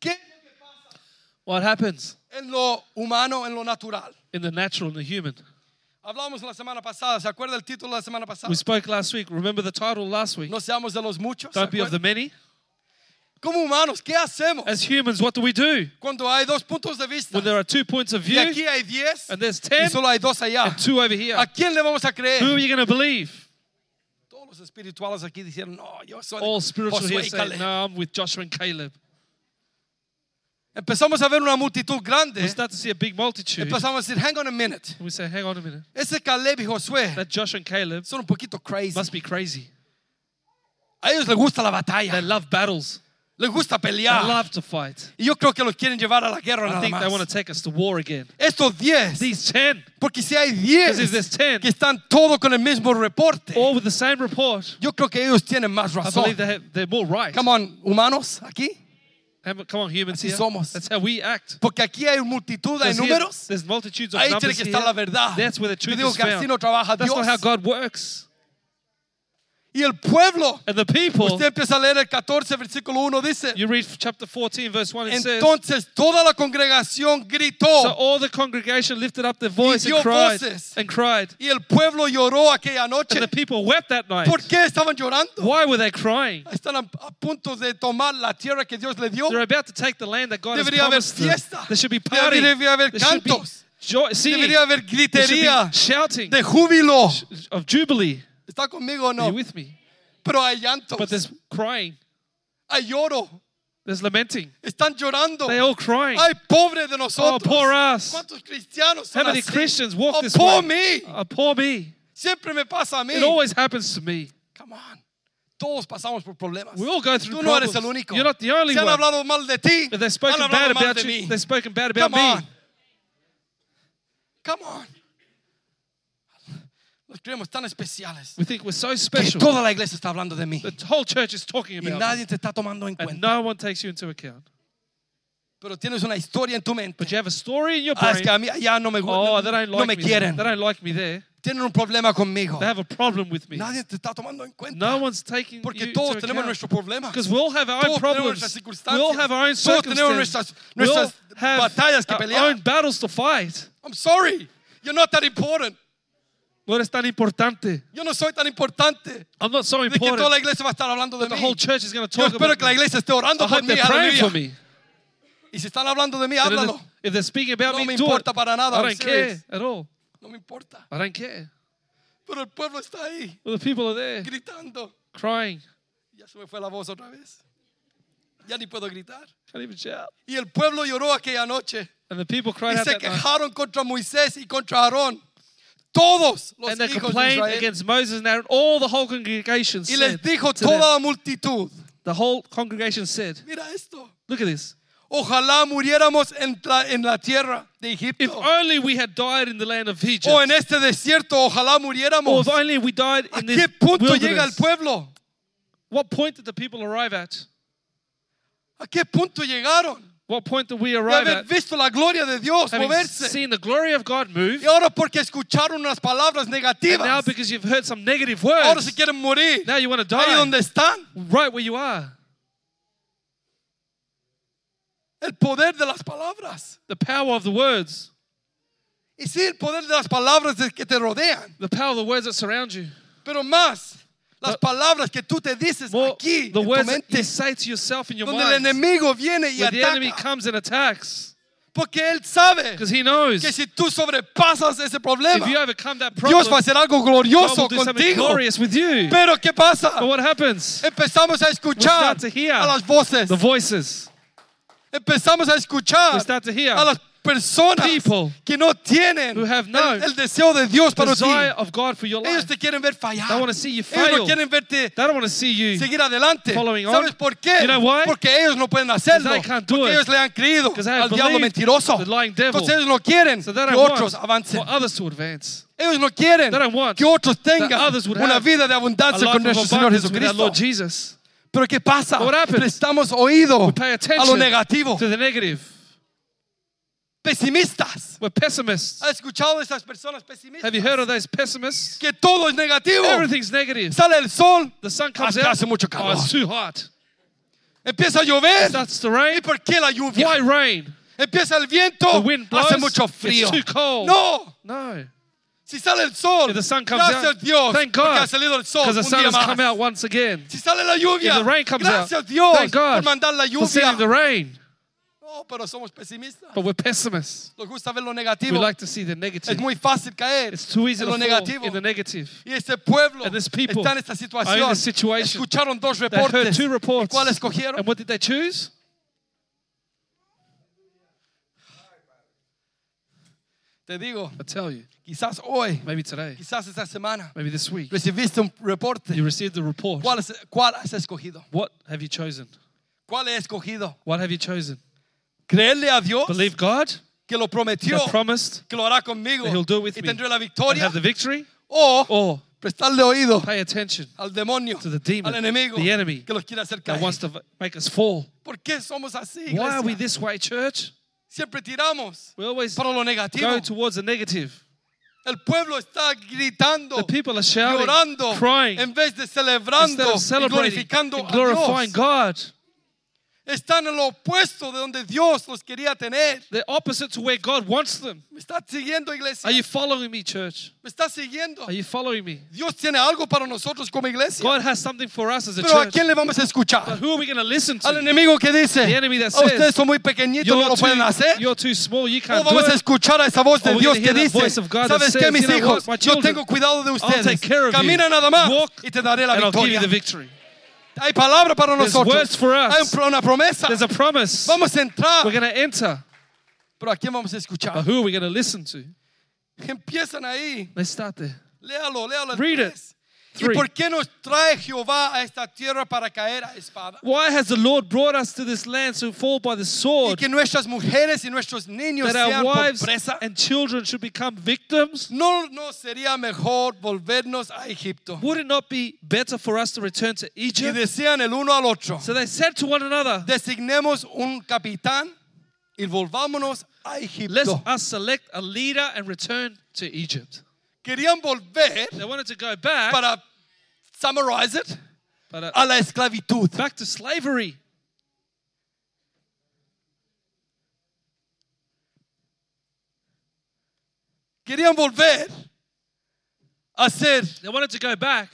¿Qué What happens en lo humano, en lo natural? in the natural and the human? Hablamos la semana pasada, ¿se acuerda el título de la semana pasada? We spoke last week. Remember the title last week? No seamos de los muchos. Don't be of the many. Como humanos, ¿qué hacemos As humans, what do we do cuando hay dos puntos de vista? when there are two points of Y view aquí hay diez and there's y 10 solo hay dos allá. and two over here? ¿A quién le vamos a Who are you going to believe? Todos los espirituales aquí dijeron, no, yo soy All spiritual Josué here y say, Caleb". no, I'm with Joshua and Caleb. Empezamos a ver una multitud grande. We start to see a big multitude. Empezamos a decir, hang on a minute. And we say, hang on a minute. Ese Caleb y Josué That Joshua and Caleb son un poquito crazy. must be crazy. A ellos les gusta la They batalla. love battles. Les gusta They love to fight. Y yo creo que los quieren llevar a la guerra I nada think they want más. to take us to war again. Estos diez, These 10, porque si hay because if there's 10, que están todos con el mismo reporte, all with the same report, yo creo que ellos tienen más I razón. believe they have, they're more right. Come on, humanos, aquí. Have- Come on, humans Así here. somos. That's how we act. Porque aquí hay multitud, hay There's, here- números. there's multitudes of Ahí tiene numbers que here. estar la verdad. That's where the Yo truth digo is que así found. no trabaja That's not how God works. Y el pueblo, And the people, usted empieza a leer el 14, versículo 1, dice, you read chapter 14, verse 1, it says, entonces toda la congregación So gritó all the congregation lifted up their voice and cried, voces. and cried. y el pueblo lloró aquella noche. And the people wept that night. ¿Por qué estaban llorando? Why were they crying? Están a, punto de tomar la tierra que Dios le dio. They're about to take the land that God has Debería haber promised them. fiesta. There should be party. Debería haber cantos. joy, singing. Debería haber There should be gritería shouting de júbilo. of jubilee. ¿Está conmigo o Are no? you with me? Pero hay llantos, But there's crying. hay lloro, There's lamenting. están llorando. They're all crying. Ay, pobre de Oh, nosotros. poor us. ¿Cuántos cristianos How many así? Christians walk oh, this poor way? me. Oh, poor me. Siempre me pasa a mí. It always happens to me. Come on. Todos pasamos por problemas. We all go through Tú no eres problems. el único. You're not the only Se han one. hablado mal de ti. If they've spoken bad about de you, mí. they've spoken bad about Come on. me. Come on. Los creemos tan especiales. We think we're so Que special. toda la iglesia está hablando de mí. The whole church is talking Y about me. nadie te está tomando en And no one takes you into account. pero tienes una historia en tu mente. but you have a story in your Ah, es brain. que a mí allá no me Oh, gusta, they don't no like me me. quieren. They don't like me there. Tienen un problema conmigo. They have a problem with me. Nadie te está tomando en cuenta. No one's taking Porque you todos into tenemos account. nuestros problemas. Because we all have our own Todos tenemos problems. We all have our own Todos tenemos circumstances. nuestras, We all have batallas que our own battles to fight. I'm sorry. You're not that important. No eres tan importante. Yo no soy tan importante. I'm not so De que toda important. la iglesia va a estar hablando de The mí. whole church is going to Yo talk espero about que la iglesia esté orando I por mí. praying for me. Y si están hablando de mí, háblalo. if they're speaking about No me, me do it. importa para nada, I don't care at all. No me importa. I don't care. Pero el pueblo está ahí Well, the people are there gritando. crying. Ya se me fue la voz otra vez. Ya ni puedo gritar. Can't even shout. Y el pueblo lloró aquella noche. And the people Y cried out se quejaron contra Moisés y contra Aarón. Todos los And they hijos de complained Israel. against Moses and Aaron. All the whole congregation Y les said dijo to them, toda la multitud. the whole congregation said, Mira esto. look at this. Ojalá muriéramos en la, en la tierra de If Egipto. only we had died in the land of Egypt. O en este desierto, ojalá Or muriéramos. if only we died ¿A in qué this punto llega el wilderness. pueblo? What point did the people arrive at? ¿A qué punto llegaron? What point did we arrive at? visto la gloria de Dios Having moverse. seen the glory of God move. Y ahora porque escucharon unas palabras And now because you've heard some negative ahora se words, quieren morir. now you want to Ahí die donde están. right where you are. El poder de las palabras. The power of the words. Y sí, el poder de las palabras que te rodean. The power of the words that surround you. Pero más, las palabras que tú te dices aquí, the en words that mente, you say to yourself in your donde el mind. enemigo viene y Where the enemy ataca. comes and attacks. Porque él sabe Because he knows que si tú sobrepasas ese problema, if you overcome that Dios va a problem, hacer algo God glorioso will do something contigo. glorious with you. Pero ¿qué pasa? But what happens? Empezamos a escuchar start to hear a las voces. The voices. Empezamos a escuchar We start to hear a las personas people que no tienen who have el, no el deseo de Dios para ti. of God for your Ellos life. te quieren ver fallar. They want to see you Ellos no fail. quieren verte They don't want to see you seguir adelante. following on. ¿Sabes por qué? You know why? Porque ellos no pueden hacerlo. they can't do Porque it. ellos le han creído al diablo mentiroso. the lying devil. Entonces ellos no quieren So que otros avancen. for others to advance. Ellos no quieren que otros tengan una vida de abundancia con nuestro Señor Jesucristo. Pero ¿qué pasa? Prestamos oído a lo negativo. Pesimistas. We're pessimists. ¿Has escuchado de esas personas pesimistas? Have you heard of those pessimists? Que todo es negativo. Everything's negative. Sale el sol, The sun comes out. hace mucho Oh, it's too hot. empieza a llover. Starts to rain. ¿Y por qué la lluvia? Why rain? Empieza el viento, The wind blows. hace mucho frío. It's too cold. No, No. si sale el sol, If the sun comes gracias out, Dios, thank God. ha salido el sol Because the un sun has come out once again. Si sale la lluvia, If the rain comes out, Dios thank God por mandar la for sending the rain. No, pero somos pesimistas. But we're pessimists. Nos gusta ver lo We like to see the negative. es muy fácil caer It's too easy en to lo negativo. in the negative. Y este pueblo And this people está en esta are in this situation. Escucharon dos They heard two reports. ¿Y cuál escogieron? And what did they choose? Te digo, I tell you, quizás hoy, maybe today, quizás esta semana, maybe this week, recibiste un reporte. you received the report. ¿Cuál, es- cuál has escogido? What have you chosen? ¿Cuál he escogido? What have you chosen? ¿Creerle a Dios Believe God que lo prometió, that promised que lo hará conmigo that He'll do it with y me tendré la and victoria? have the victory? ¿O Or prestarle oído pay attention al demonio, to the demon, al enemigo the enemy que los quiere hacer that caer? wants to make us fall? ¿Por qué somos así, Why are we this way, church? Siempre tiramos We always para lo negativo. go towards the negative. El pueblo está gritando, The people are shouting, llorando, crying, en vez de instead celebrando of y celebrating glorificando and a glorifying Dios. God. Están en lo opuesto de donde Dios los quería tener. They're opposite to where God wants them. ¿Me estás siguiendo, iglesia? Are you following me, church? ¿Me estás siguiendo? Are you following me? Dios tiene algo para nosotros como iglesia. God has something for us as a Pero ¿a church. quién le vamos a But escuchar? who are we going to listen Al to? enemigo que dice, The enemy that "A ustedes says, son muy pequeñitos, no lo pueden hacer. you're too small, you O can't do vamos a it. escuchar a esa voz de Dios que dice, voice of God ¿sabes qué, mis hijos? Yo tengo cuidado de ustedes. Camina nada más Walk, y te daré la And I'll give you victoria. Hay palabra para There's nosotros. Hay un- una promesa. There's a promise. Vamos a entrar. We're going to enter. Pero ¿a quién vamos a But escuchar? who are we going to listen to? Empiezan ahí. Let's start there. Léalo, léalo. Read it. Tres. ¿Y Three. por qué nos trae Jehová a esta tierra para caer a espada? Why has the Lord brought us to this land to fall by the Y sword que nuestras mujeres y nuestros niños that our por wives presa. and children should become victims? ¿No, ¿No sería mejor volvernos a Egipto? Would it not be better for us to return to Y Egypt? decían el uno al otro, So they said to one another, designemos un capitán y volvámonos a Egipto. Let's us select a leader and return to Egypt. Querían volver They wanted to go back, para summarize it but uh, a la esclavitud. back to slavery. Querían volver a ser They wanted to go back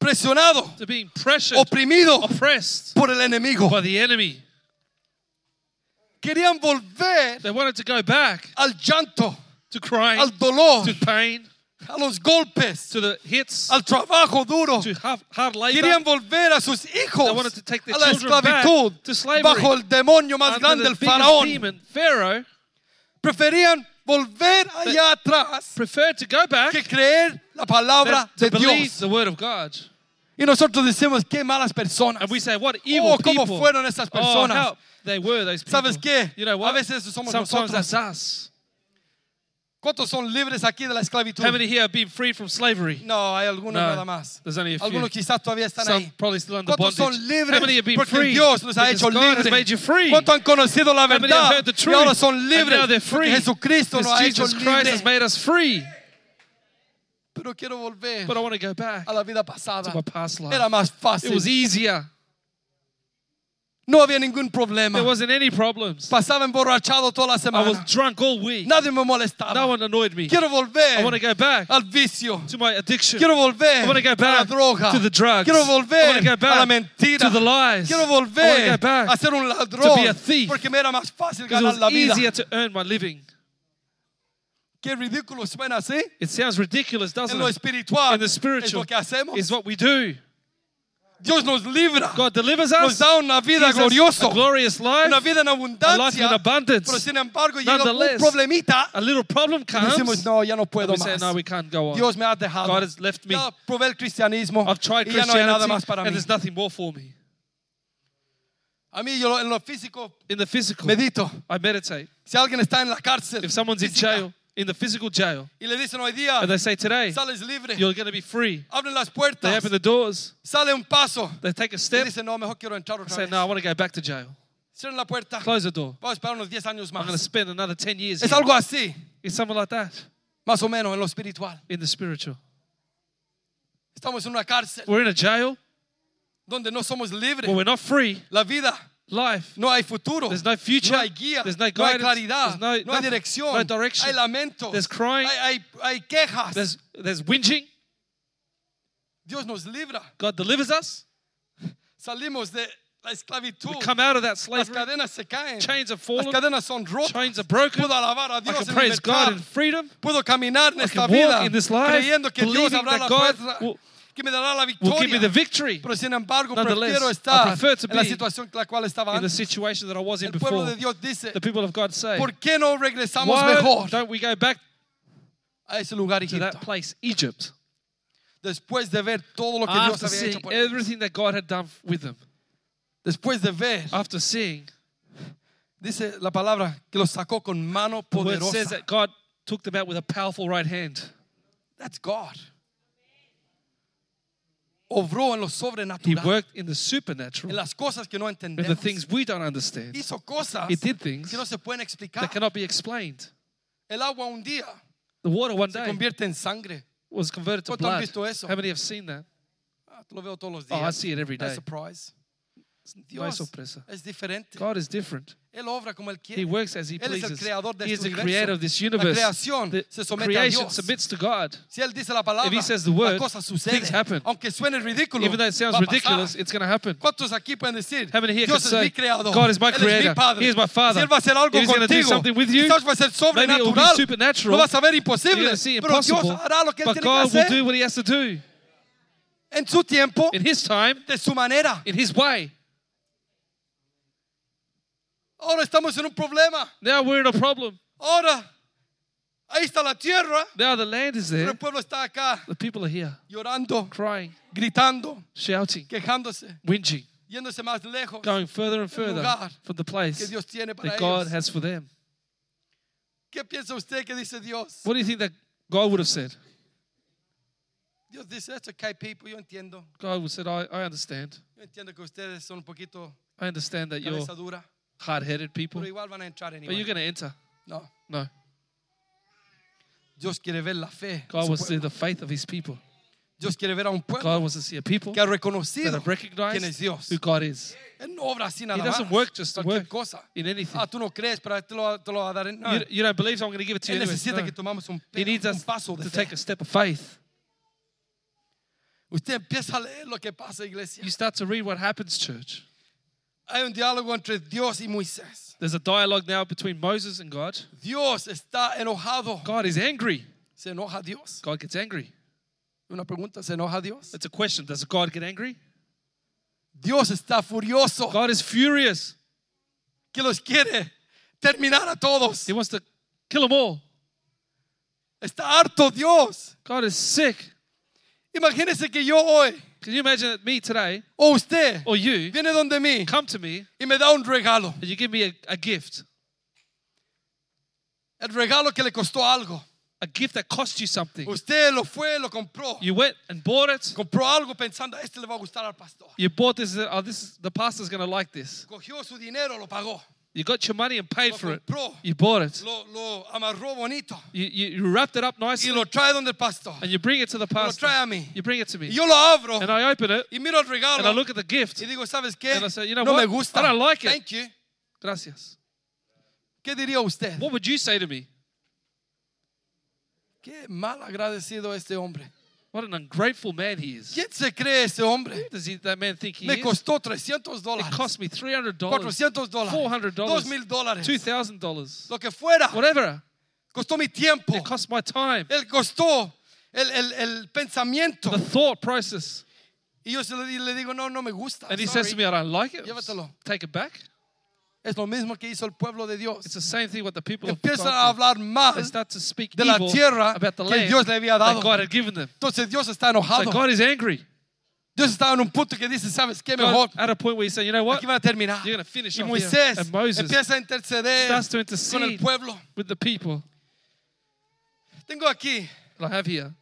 presionado, to being pressured, oprimido oppressed por el enemigo. by the enemy. Querían volver They wanted to go back al llanto, to crying, al dolor, to pain, a los golpes, to the hits, al trabajo duro. to hard, hard labor. Querían volver a sus hijos They wanted to take their a la children back esclavitud to slavery. bajo el demonio más grande, the el faraón. demon, Pharaoh, Preferían volver allá atrás preferred to go back que creer la palabra de to believe Dios. the word of God. Y nosotros decimos, qué malas personas. And we say, what evil Oh, cómo people. fueron esas Oh, personas. how they were those people. ¿Sabes qué? You know A veces somos Sometimes nosotros. that's us. ¿Cuántos son libres aquí de la esclavitud? How many here have been freed from slavery? No, hay algunos No, nada más. there's only a few. Algunos quizás todavía están Some ahí. probably still under ¿Cuántos bondage. son libres? How many have been Porque free? Dios los ha hecho libres. made you free. ¿Cuántos han conocido la How many have verdad? heard the Y truth? ahora son And libres. now they're Porque free. Jesucristo nos ha hecho Jesus Christ has libres. made us free. Pero quiero volver But I want to go back a la vida pasada. to my past life. Era más It fácil. was easier. No había ningún problema. There wasn't any problems. Pasaba emborrachado toda la I was drunk all week. Nadie me molestaba. No one annoyed me. Quiero volver I want to go back al vicio. to my addiction. Quiero volver I want to go a la back droga. to the drugs. Quiero I want to go a la back mentira. to the lies. Quiero I want to go back a ser un to be a thief. Porque me era más fácil because it ganar was la vida. easier to earn my living. Qué ridículo suena así. It sounds ridiculous, doesn't En lo it? espiritual In the es spiritual lo que hacemos. is what we do. Dios nos libra. God delivers Nos us. da una vida gloriosa. a glorious life. Una vida en a life in abundance. Pero sin embargo llega un Nonetheless, problemita. A little problem comes. decimos, no, ya no puedo we say, no, we can't go on. Dios me ha dejado. God has left me. Ya probé el cristianismo. I've tried y ya no hay nada Christianity más para and there's nothing more for me. A mí, yo en lo físico In the physical, medito. I meditate. Si alguien está en la cárcel If someone's in jail, in the physical jail, y le dicen hoy día, and they say today, sales libre, you're going to be free, abren las they open the doors, sale un paso, they take a step, dicen, no, mejor quiero entrar otra say, vez. no, I want to go back to jail. Cierren la puerta, Close the door. vamos a esperar unos 10 años I'm going to spend another 10 years Es here. algo así, It's something like that más o menos en lo espiritual. in the spiritual. Estamos en una cárcel We're in a jail donde no somos libres. where we're not free. La vida, Life, no hay futuro, there's no future, no hay guía, there's no no hay guidance, claridad, there's no, no hay dirección, no direction, hay lamentos, there's crying, hay, hay, hay quejas. there's, there's whinging. Dios nos libra. God delivers us. Salimos de la esclavitud. We come out of that Las slavery. cadenas se caen. Chains Las fallen. cadenas son rotas. Chains are broken. Puedo alabar a I Dios can en praise God in freedom. Puedo caminar en I esta can vida walk in this life creyendo que Dios believing la God puerta que me dará la will give me the victory Pero sin embargo Nonetheless, prefiero I estar prefer to en la be situación en la cual estaba in the situation that I was in El pueblo before. de Dios dice, The people of God say, ¿por qué no regresamos why mejor don't we go back a ese lugar to that place, Egypt, Después de ver todo lo que Dios after había seeing hecho por ellos. everything that God had done with them? Después de ver, After seeing, dice la palabra, que los sacó con mano the word says that God took them out with a powerful right hand. That's God. Obró en lo He worked in the en supernatural, las cosas que no in the things we don't understand. Hizo cosas He did things que no se pueden explicar. that cannot be explained. El agua un día The water one se day convierte en sangre. was converted to ¿Cuántos han blood. visto eso? How many have seen that? Ah, lo veo todos los Oh, I see it every day. No day. surprise. No Dios sorpresa. es diferente. God is different. Él obra como Él quiere. He works as He Él es el pleases. creador de He is the universo. creator of this La universe. creación The se somete a creation Dios. submits to God. Si Él dice la palabra, If he says the la word, things happen. Aunque suene ridículo, Even though it sounds va a pasar. ridiculous, it's going to happen. ¿Cuántos aquí pueden decir, How many here Dios can es say, mi creador, God is my Él es creator, mi padre, He is my father. si Él va a hacer algo If he's gonna do contigo, something with you, quizás va a ser maybe it will be sobrenatural, supernatural, lo vas a ver You're going to see pero Dios impossible, hará lo que Él but tiene que God will hacer do what He has to do en su tiempo, in His time, de su manera. in His way. Ahora estamos en un problema. Now we're in a problem. Ahora, ahí está la tierra, Now the land is pero there. el pueblo está acá, The people are here, llorando, crying, gritando, shouting, quejándose, whinging, yéndose más lejos going further and further from the que place Dios tiene para that God ellos. has for them. ¿Qué piensa usted que dice Dios? What do you think that God would have said? Dios dice, it's okay, people, yo entiendo. God would have said, I, I understand. Yo entiendo que ustedes son un poquito I understand that you're. Hard-headed people. pero igual van a entrar But you're anyway. going to enter. No, No. Dios quiere ver la fe. God wants to see the faith of his people. Dios quiere ver a un pueblo God wants to see a people que ha that reconocido quién es Dios. who God is. Él no obra así nada He doesn't más. work just cualquier work cosa. in anything. Ah, tú no crees, pero te lo, te lo va a dar. No. You, you don't believe, so I'm going to give it to you Él anyway. necesita No. que tomamos un, He needs un us paso de to fe. take a step of faith. Usted empieza a leer lo que pasa, iglesia. You start to read what happens, church. Hay un diálogo entre Dios y Moisés. There's a dialogue now between Moses and God. Dios está enojado. God is angry. ¿Se enoja Dios? God gets angry. Una pregunta, ¿se enoja Dios? It's a question. Does God get angry? Dios está furioso God is furious. que los quiere terminar a todos. He wants to kill them all. Está harto Dios. God is sick. Imagínese que yo hoy Can you imagine that me today o usted or you viene donde mí come to me y me da un regalo. and you give me a, a gift? El regalo que le costó algo. A gift that cost you something. Usted lo fue, lo compró. You went and bought it. Compró algo pensando, este le va a gustar al pastor. You bought this. Oh, this is, the pastor's going to like this. Cogió su dinero, lo pagó. You got your money and paid Lo for it. compró. You bought it. Lo, lo amarró bonito. You, you, you wrapped it up nicely. Y lo trae donde el pastor. and you bring it to the Me lo pastor. trae a mí. You bring it to Y me. yo lo abro And I open it y miro el and I look at the gift. y digo, ¿sabes qué? And I say, you know no what? me gusta. I don't like it. Thank you. Gracias. ¿Qué diría usted? What would you say to me? Qué mal agradecido este hombre. What an ungrateful man he is. ¿Quién se cree ese hombre? Who does he, that man think he Me is? costó 300 It cost me $300, 400 dólares, $400, 2000 dólares, $2,000, lo que fuera. whatever. Costó mi tiempo. It cost my time, Él costó el, el, el pensamiento. the thought process. Y yo le, le digo, no, no me gusta. And he sorry. says to me, I don't like it. Llévatelo. Take it back. Es lo mismo que hizo el pueblo de Dios. It's the same thing what the people Empiezan a hablar mal. De la tierra about the que land Dios le había that dado. God had given them. Entonces Dios está So enojado. God is angry. Dios estaba en un punto que dice, ¿sabes qué? Mejor God, at a point where he said, you know what? aquí van a terminar. You're going to finish Y Moisés. And Moses empieza a interceder starts to con el intercede pueblo. with the people. Tengo aquí, I have here.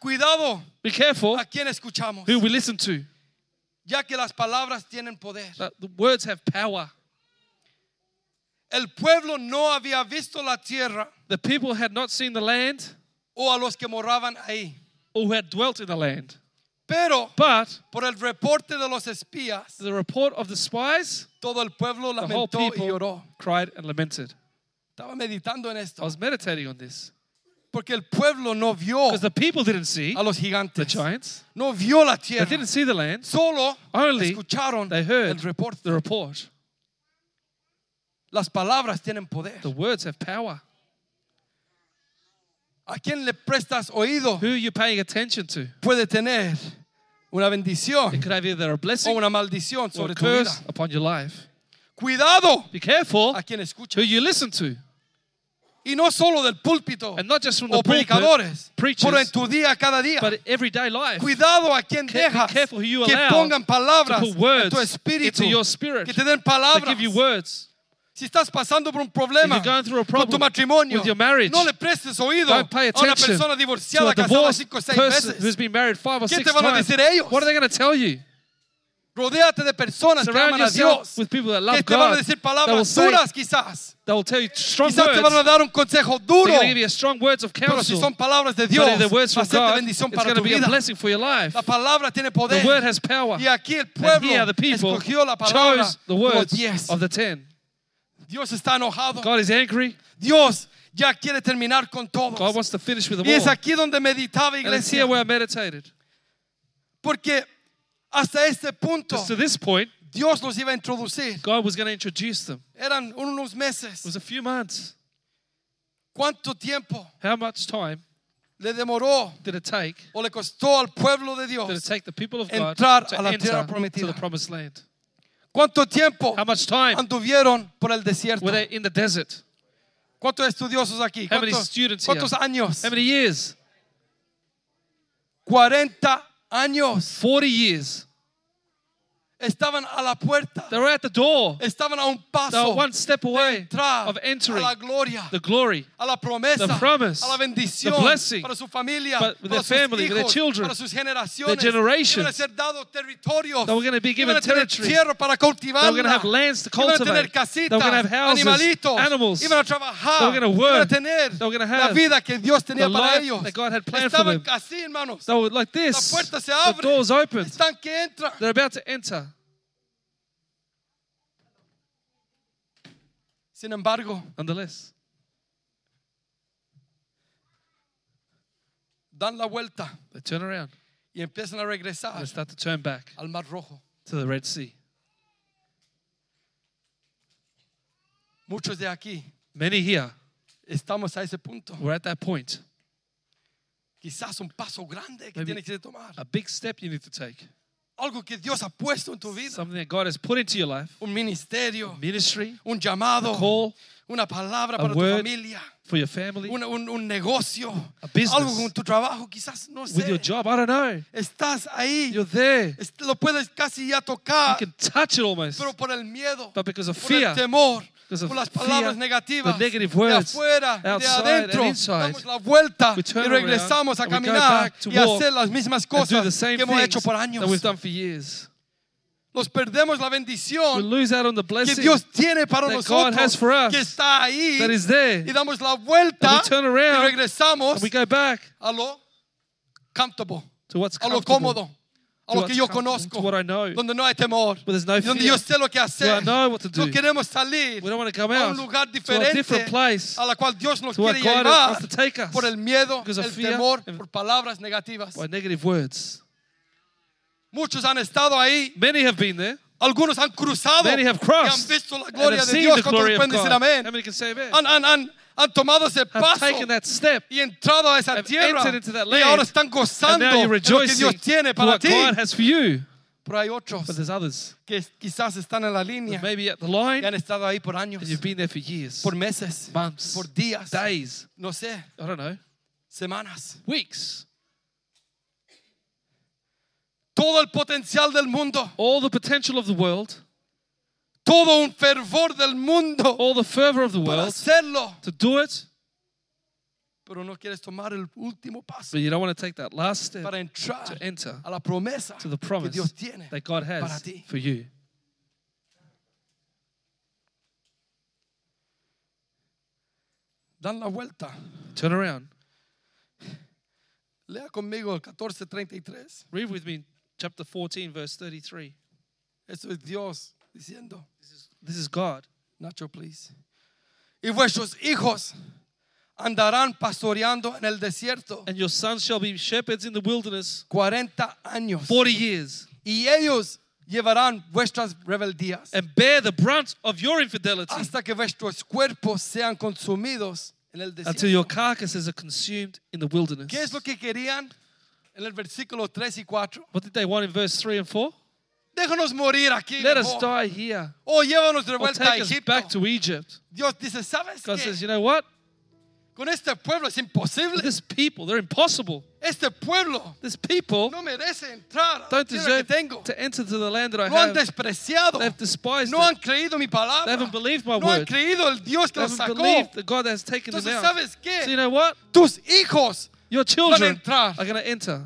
cuidado Be careful a quién escuchamos, who we listen to. ya que las palabras tienen poder. That the words have power. El pueblo no había visto la tierra The people had not seen the land o a los que moraban ahí. or who had dwelt in the land. Pero But por el reporte de los espías, the report of the spies, todo el pueblo the whole lamentó y people lloró. cried and lamented. Estaba meditando en I esto. was meditating on this. Porque el pueblo no vio Because the people didn't see a los the gigantes. giants. No vio la They tierra. didn't see the land. Solo Only escucharon They el heard reporte. the report. Las palabras tienen poder. The words have power. ¿A quién le prestas oído? Who are you paying attention to? Puede tener una bendición It could have either a o blessing una maldición or sobre a tu vida. upon your life. Cuidado Be careful a quien escucha. who you listen to. Y no solo del púlpito And not just from the o pulpit, predicadores, preachers, pero en tu día cada día. but everyday life. Cuidado a quien be dejas careful who you que allow pongan palabras to put words en tu espíritu, into your spirit, que te den They palabras. give you words. Si estás pasando por un problema problem con tu matrimonio, marriage, no le prestes oído a una persona divorciada casada cinco o seis veces. ¿Qué te van a decir? What are they tell you? Rodéate de personas Surround que aman a Dios. With people that love que te van a decir palabras duras quizás. quizás te van a dar un consejo duro. Pero si son palabras de Dios, va a ser bendición para tu. La palabra tiene poder. Y aquí el pueblo escogió la palabra de los diez. Of the ten. Dios está enojado. God is angry. Dios ya quiere terminar con God wants to finish with them Y es all. aquí donde meditaba And it's iglesia. here where I meditated. Porque hasta este punto Because to this point, Dios los iba a introducir. God was going to introduce them. Eran unos It was a few months. ¿Cuánto tiempo How much time le demoró did it take? o le costó al pueblo de Did it Dios? take the people of God Entrar to a la enter tierra to prometida. the promised land? ¿Cuánto tiempo How much time anduvieron por el desierto? were they in the desert? ¿Cuántos estudiosos aquí? How many ¿Cuántos, students here? cuántos años? How many years? 40 años. 40 years. Estaban a la puerta, They were at the door. estaban a un They were one step away of a entering la gloria, the glory. a la promesa, the promise, a la bendición the blessing, para su familia, but with their family, with their children, para sus their generations. A ser dados territorios. They were gonna be given Iban a tener territory. para. They were gonna have lands to Iban a tener cultivate. casitas, They were gonna have houses, animalitos. animals. Iban a trabajar. They were gonna Iban a work. tener They were gonna la have vida que Dios tenía the para life ellos. that God had planned for them. así, hermanos. They were like this. La puerta se The doors open. Están que entran. They're about to enter. Sin embargo, Nonetheless, dan la vuelta they turn around y empiezan a regresar and start to turn back al Mar Rojo. to the Red Sea. Muchos de aquí Many here estamos a ese punto. were at that point. Quizás un paso grande que Maybe- tienes que tomar. A big step you need to take. Algo que Dios ha puesto en tu vida. Something that God has put into your life. Un ministerio, Ministry, un llamado, call una palabra para tu familia, for your family, un, un- un negocio, A business. algo con tu trabajo, quizás no with your sé. job. I don't know. Estás ahí, You're there. lo puedes casi ya You tocar, can touch it almost. pero por el miedo, But because of por el fear, temor, because of por las palabras negativas de afuera, de adentro. Damos la vuelta y regresamos a caminar y a hacer las mismas cosas que hemos hecho por años. Nos perdemos la bendición que Dios tiene para nosotros, que está ahí, y damos la vuelta y regresamos a lo comfortable, a lo cómodo a lo que yo conozco, donde no hay temor, no donde yo sé lo que hacer. No queremos salir a un lugar diferente a, la cual Dios nos quiere llevar por el miedo, el temor, por palabras negativas. Muchos han estado ahí. Many have been there. Algunos han cruzado Many have crossed y han visto la gloria de Dios. ¿Cuántos pueden decir amén? Han, han tomado ese paso step y entrado a esa tierra that y land, ahora están and gozando de lo que Dios tiene para ti. Pero hay otros que quizás están en la línea maybe at the y line han estado ahí por años, and you've been there for years, por meses, months, por días, days, no sé, I don't know, semanas. weeks. Todo el potencial del mundo, All the potential of the world, todo un fervor del mundo all the fervor of the para world hacerlo, to do it, pero no quieres tomar el último paso but you don't want to take that last step para entrar to enter a la promesa to the que promise Dios tiene that God para has ti. for you. Dan la vuelta. Turn around. Lea conmigo el 14:33. Read with me chapter 14, verse 33. Eso es Dios diciendo. This is God. Nacho, please. Y vuestros hijos andarán pastoreando en el desierto And your sons shall be shepherds in the wilderness 40 años. 40 years Y ellos llevarán vuestras rebeldías and bear the brunt of your infidelity hasta que vuestros cuerpos sean consumidos en el until your carcasses are consumed in the wilderness. ¿Qué es lo que querían en el versículo 3 y 4? What did they want in verse 3 and 4? Déjanos morir aquí. Let us die here. O llévanos de Or vuelta a take us Egipto. back to Egypt. Dios dice, ¿sabes God qué? says, you know what? Con este pueblo es imposible. This people, they're impossible. Este pueblo This people no merece entrar a la don't tierra que deserve tengo. to enter to the land that I Lo han have. despreciado. They've despised No han it. creído mi They palabra. haven't believed my No han word. creído el Dios que They los haven't sacó. believed that God that has taken them Entonces, out. ¿sabes So you know what? Tus hijos Your children entrar. are going to enter.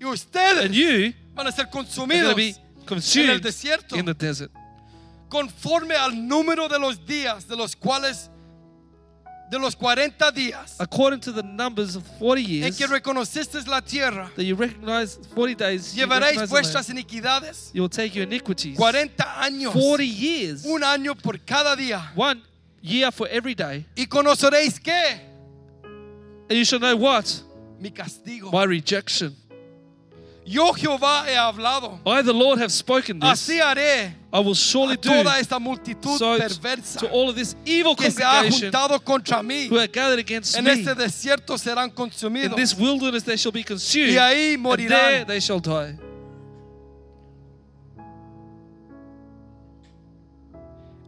y ustedes And you van a ser consumidos en el desierto in the desert. conforme al número de los días de los cuales de los 40 días According to the numbers of 40 en years que reconocisteis la tierra, that you recognize 40 days, llevaréis vuestras iniquidades you will take your iniquities. 40 años, 40 years. un año por cada día. One year for every day. Y conoceréis qué? And you shall know what? Mi castigo. My rejection. Yo Jehová he hablado. I, the Lord, have spoken this. Así haré I will surely do toda esta multitud so perversa to all of this evil que se ha juntado contra mí. who are gathered against En me. este desierto serán In this wilderness they shall be consumed. Y ahí morirán. there they shall die.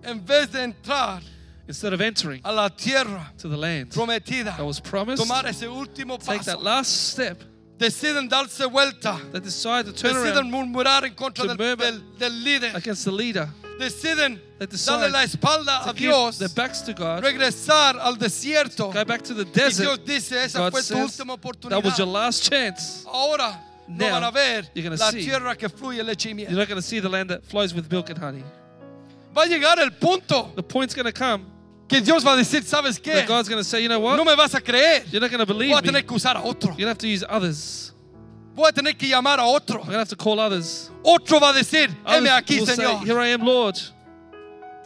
En vez de entrar Instead of entering a la tierra to the land prometida, that was promised, tomar ese último take that last step deciden darse vuelta, They decide to turn deciden around murmurar en contra to del, murmur del- del líder, against the leader. deciden They decide darle la espalda To a Dios, their backs to God. regresar al desierto. Go back to the Y Dios desert. dice, esa God fue tu última that was your last chance. Ahora no Now, van a ver you're gonna la see. tierra que fluye leche y You're miel. not going to see the land that flows with milk and honey. Va a llegar el punto The point's going to come que Dios va a decir, ¿sabes qué? that God's going to say, you know what? No me vas a creer. You're not going to believe Voy a me. tener que usar a otro. You're going to have to use others. Voy a tener que llamar a otro. I'm going to have to call others. Otro va a decir, heme Others aquí, will say, Señor. Here I am, Lord.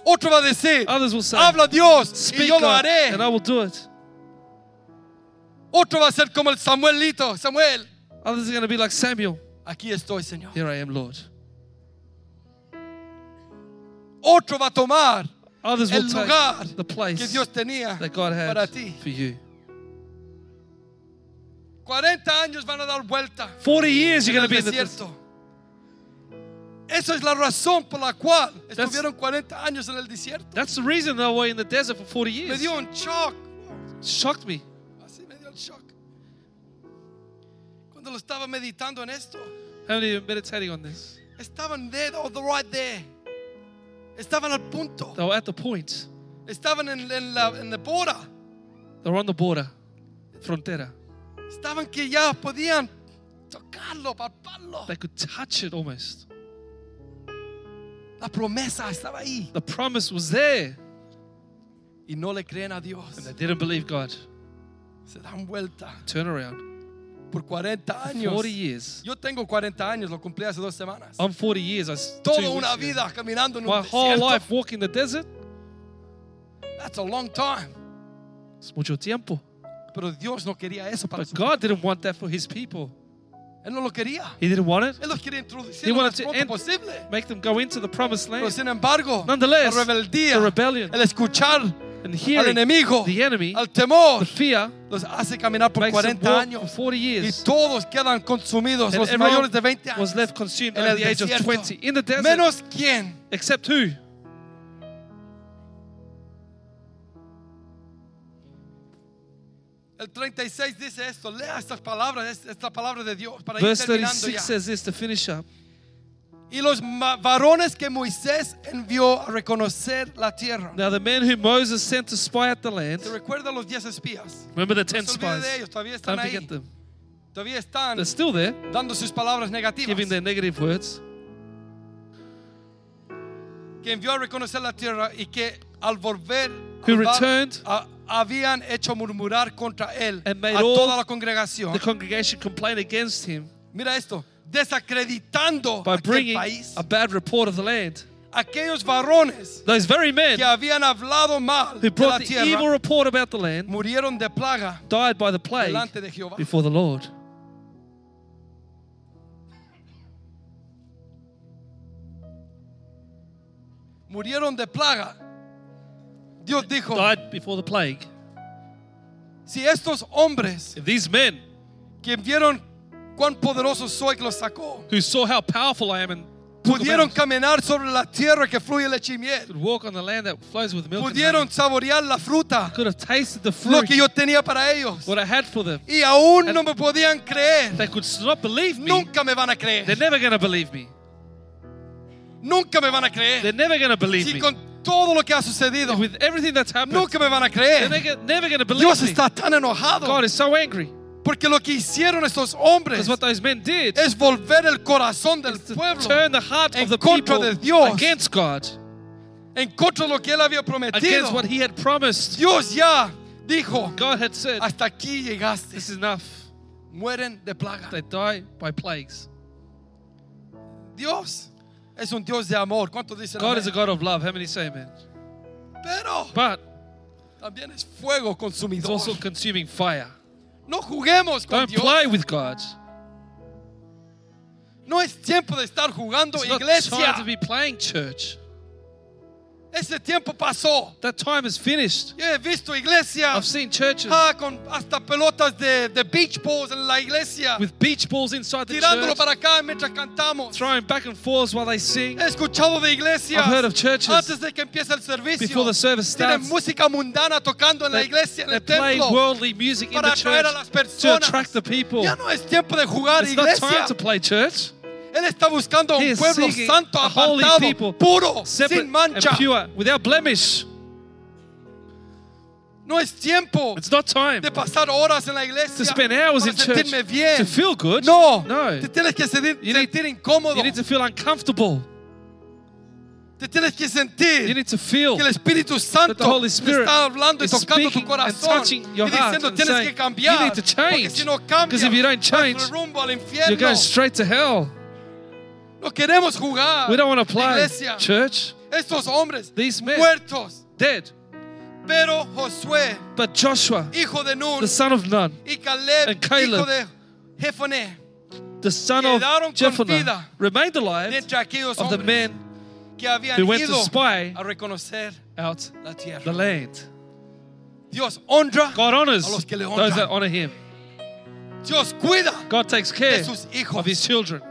Otro va a decir, Others will say, habla Dios y Speak yo lo God, haré. and I will do it. Otro va a ser como el Samuelito, Samuel. Others are going to be like Samuel. Aquí estoy, Señor. Here I am, Lord. Otro va a tomar Others will take the que place Dios tenía that God had para ti. for you. 40 años van a dar vuelta 40 years you're going to be in the desert. Esa es la razón por la cual That's- estuvieron 40 años en el desierto. That's the reason they were in the desert for 40 Me years. dio un shock. Shocked me. Así me dio el shock. Cuando lo estaba meditando en esto, How many meditating on this? estaban there, oh, the right there. Estaban al punto. They were at the point. Estaban en, en la, en la borda. They were on the border, frontera. Estaban que ya podían tocarlo, palparlo. They could touch it almost. La promesa estaba ahí. The promise was there. Y no le creen a Dios. And they didn't believe God. Se dan vuelta Turn around. Por 40 años. 40 years. Yo tengo 40 años, lo cumplí hace dos semanas. I'm 40 years. I Toda una ago. caminando en My un whole desierto. life walking the desert. That's a long time. It's mucho tiempo. Pero Dios no quería eso para But su God didn't want that for His people. Él no lo quería. He didn't want it. Él los quería introducir He lo wanted más to pronto posible. Make them go into the promised land. Pero sin embargo, Nonetheless, la rebeldía, the rebellion, el escuchar And al hearing enemigo, the enemy, al temor, the fear, los hace caminar por makes them 40 walk for años. 40 Y years. todos quedan consumidos, And los mayores de 20 años. was left consumed en el the age of desierto. 20 in the desert. Menos quién. Except who? El 36 dice esto, lea estas palabras, es- esta palabra de Dios para Verse ir terminando 36 ya. says this to finish up. Y los varones que Moisés envió a reconocer la tierra. Now, the men who Moses sent to spy out the land, ¿Se recuerda los 10 espías? remember the No 10 se olvide de spies. ellos, todavía están Don't ahí. them. Todavía están They're still there, dando sus palabras negativas. giving their negative words. Que envió a reconocer la tierra y que al volver Who returned a- habían hecho murmurar contra él and made a toda la congregación. The congregation complained against him Mira esto, desacreditando by bringing país. a bad report of the land. Aquellos varones Those very men que habían hablado mal who de la brought the tierra evil report about the land murieron de plaga died by the plague delante de Jehová. before the Lord. Murieron de plaga. Dios dijo, Died before the plague. si estos hombres If these men que vieron cuán poderoso soy que los sacó, who saw how powerful I am and pudieron caminar sobre la tierra que fluye leche y miel, could walk on the land that flows with milk and pudieron saborear la fruta, could have tasted the lo fruit que yo tenía para ellos, what I had for them. y aún no me podían creer, They could not believe me. nunca me van a creer, They're never going to believe me. nunca me van a They're creer. never going to believe Si me. con todo lo que ha sucedido, With everything that's happened, nunca me van a they're creer. neg- never going to believe Dios me. está tan enojado God is so angry porque lo que hicieron estos hombres because what those men did es volver el corazón del pueblo turn the heart en of the contra de Dios. against God, en contra de lo que él había prometido. what He had promised. Dios ya dijo, God had said, hasta aquí llegaste. This is enough. Mueren de plaga. They die by plagues. Dios es un Dios de amor. ¿Cuántos dicen God amén? is a God of love. How many say amen? Pero But también es fuego consumidor. also consuming fire. No juguemos con Don't Dios. play with God. No es tiempo de estar jugando It's not iglesia. time to be playing church. Ese tiempo pasó. That time is finished. Yo he visto iglesias I've seen churches ah, con hasta pelotas de, de beach balls en la iglesia, with beach balls inside the tirándolo church, para acá mientras cantamos. throwing back and forth while they sing. He escuchado de iglesias I've heard of churches antes de que empiece el servicio. Before the service Tienen starts, música mundana tocando en la They, iglesia, en el play templo. worldly music in para atraer a las church to attract the people. Ya no es tiempo de jugar It's not time to play church. Él está buscando a un pueblo santo, holy apartado, people, puro, sin mancha. pure, without blemish. No es tiempo It's not time de pasar horas en la iglesia to spend hours para in church bien. to feel good. No, No. te tienes que sentir, You need- sentir incómodo. You need to feel uncomfortable. te tienes que sentir You need to feel que el Espíritu Santo that the Holy Spirit está hablando y is tocando tu corazón touching your y heart diciendo and tienes saying, que cambiar "You need to porque change." si no cambias Because if you don't change, rumbo al You're going straight to hell. No queremos jugar We don't want to play iglesia church. estos hombres These men. muertos Dead. pero Josué But Joshua, hijo de Nun the son of Nun, y Caleb, and Caleb, hijo de the son of Jephunneh, remained alive of the men que who went to spy out the land. Dios honra God honors A los que le those that honor Him. God takes care de sus hijos. of His children.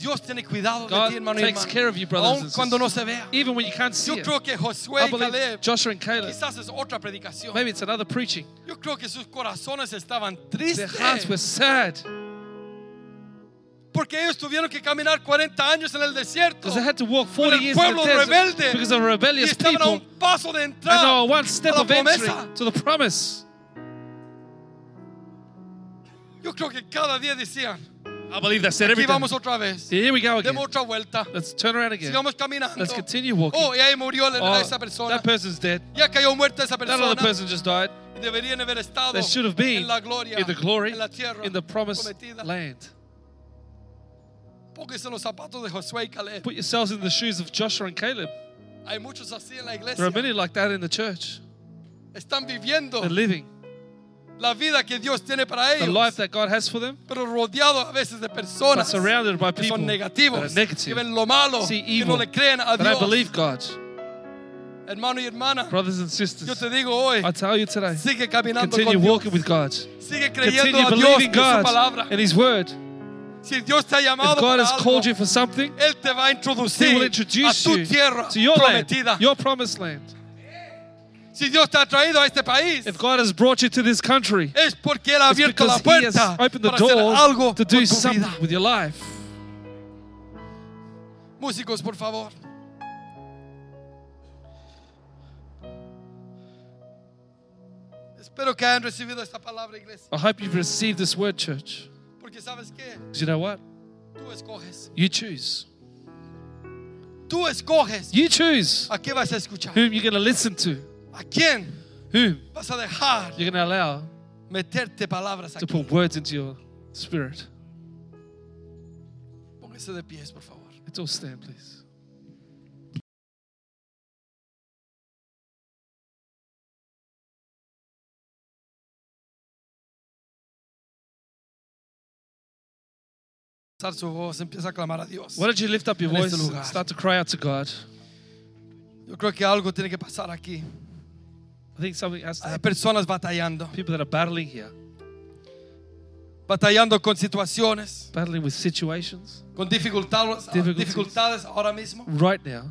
Dios tiene cuidado de God ti hermano takes hermana care of you, brothers aun and cuando no se vea. Even when you can't see yo creo que Josué y Caleb Joshua and Caleb, quizás es otra predicación. maybe it's another preaching. yo creo que sus corazones estaban Their hearts were sad. Porque ellos tuvieron que caminar 40 años en el desierto. Because they had to walk 40 el years in the desert rebelde. because of y rebellious estaban a people. un paso de entrar one step a la of entry promesa. to the promise. yo creo que cada día decían I believe they said aquí everything. vamos otra vez Here we go again. demos otra vuelta Let's turn around again. sigamos caminando Let's continue walking. oh y ahí murió la- Oh, esa persona that person's dead. ya cayó muerta esa That persona other person just died. deberían haber estado They should have been en la gloria in the glory, en la tierra in the promised prometida land. póngase los zapatos de Josué y Caleb Put yourselves in the shoes of Joshua and Caleb. hay muchos así en la iglesia There are many like that in the church. están viviendo They're living la vida que Dios tiene para the life that God has for them, pero rodeado a veces de but surrounded by que people son that negativos are que negative, ven lo malo see que no evil, le creen a Dios believe God. hermano y hermana Brothers and yo sisters, te digo hoy I tell you today, sigue caminando continue con Dios walking with God. sigue creyendo Continue a Dios su God palabra and His Word. si Dios te ha llamado If God has algo called you for something, Él te va a He introducir will a introduce tu you to your land, your promised land. Si Dios te ha traído a este país If God has brought you to this country, es porque Él ha abierto la because He has puerta opened the para hacer door algo to do something vida. with your life. Músicos, por favor. Espero que hayan recibido esta palabra, iglesia. I hope you've received this word, church. Porque sabes qué, Because you know what? tú escoges. You choose. Tú escoges You choose a qué vas a escuchar. whom you're going to listen to, A quién whom vas a dejar you're going to allow meterte palabras to aquí. put words into your spirit. Póngase de pies, por favor. Let's all stand, please. Alzar su voz, empieza a clamar a Dios. Why don't you lift up your En este voice lugar. and start to cry out to God? Yo creo que algo tiene que pasar aquí. I think something has to Hay happen. personas batallando, People that are battling here, batallando con situaciones, battling with situations con dificultades, Difficulties. dificultades ahora mismo. right now.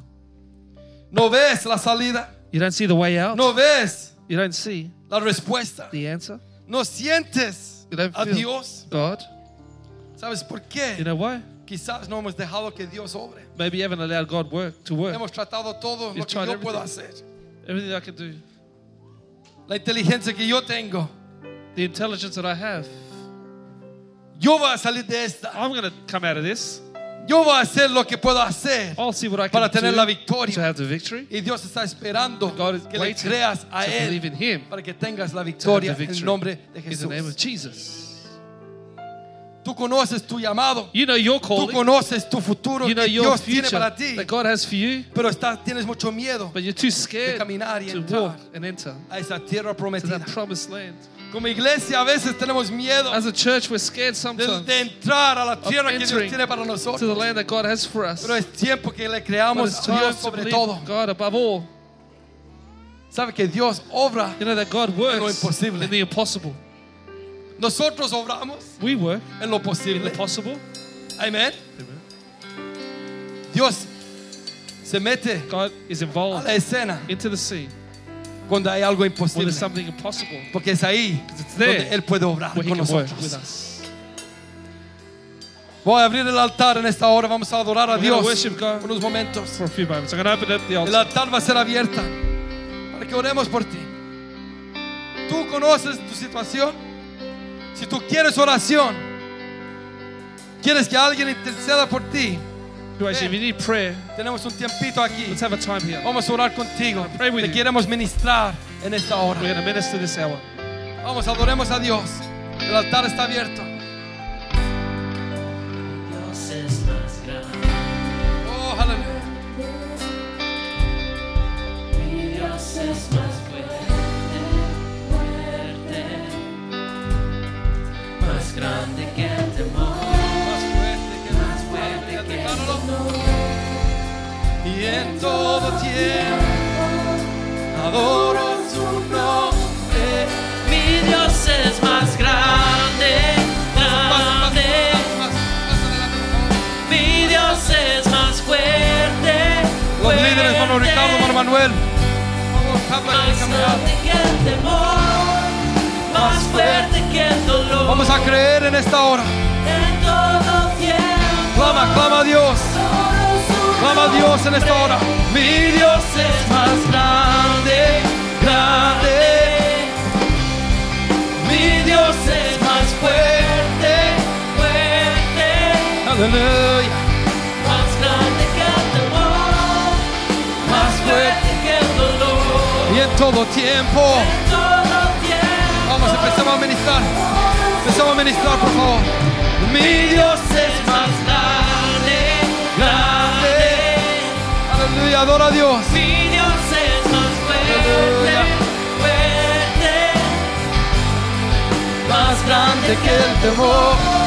No ves la salida, You don't see the way out. no ves You don't see la respuesta, the answer. no sientes You don't a feel Dios. God. ¿Sabes por You qué? know why? Quizás no hemos dejado que Dios obre. Maybe you haven't allowed God work to work. Hemos tratado todo lo You've que tried yo puedo hacer. Everything I can do, La inteligencia que yo tengo. the intelligence that I have, Yo voy a salir de esta. I'm going to come out of this. Yo voy a hacer lo que puedo hacer I'll see what I can para tener la do victoria. to have the victory. Y Dios está esperando God is que le creas a to Él Him para que tengas la victoria en el nombre de in the name of Jesús. Jesus. Tú conoces tu llamado. You know your Tú calling. conoces tu futuro You know que Dios tiene para ti. that God has for you, Pero está, tienes mucho miedo but you're too scared caminar y to entrar. walk and enter a esa tierra to prometida. that promised land. Como iglesia a veces tenemos miedo As a church, we're scared de, sometimes de entrar a la tierra que Dios tiene para to the nosotros. land that God has for us. Pero es tiempo que le creamos a Dios to sobre todo. God above all. Sabe que Dios obra. You know that God lo works imposible. in the impossible. Nosotros obramos We work en lo in posible. the possible. Amén. Dios se mete God is a involved la escena into the sea cuando hay algo when imposible. there's something impossible Porque es ahí donde Él puede obrar con nosotros. Voy a abrir el altar en esta hora. Vamos a adorar a We're Dios God. unos momentos. For a few moments, I'm open up the El altar. altar va a ser abierta para que oremos por ti. Tú conoces tu situación. Si tú quieres oración, quieres que alguien interceda por ti, Actually, if you need prayer, tenemos un tiempito aquí. let's have a time here. Vamos a orar contigo. pray with Te you. queremos ministrar en esta hora. We're going to minister this hour. Vamos, adoremos a Dios. El altar está abierto. Grande que el temor, Más fuerte que más fuerte que el dolor. Y en todo tiempo adoro su nombre. Mi Dios es más grande, grande, mi Dios es más fuerte, Los líderes, fuerte, Ricardo, Manuel. Por favor, habla en el más grande que el temor, fuerte que el dolor. Vamos a creer en esta hora. En todo tiempo, Clama, clama a Dios. Clama a Dios en esta hora. Mi Dios es más grande, grande. Mi Dios es más fuerte, fuerte, aleluya. más grande que el temor, más fuerte que el dolor. Y en todo tiempo. Empezamos a ministrar. Empezamos a ministrar, por favor. Mi Dios es más grande, grande. Aleluya, adora a Dios. Mi Dios es más fuerte, fuerte, Más grande que el temor.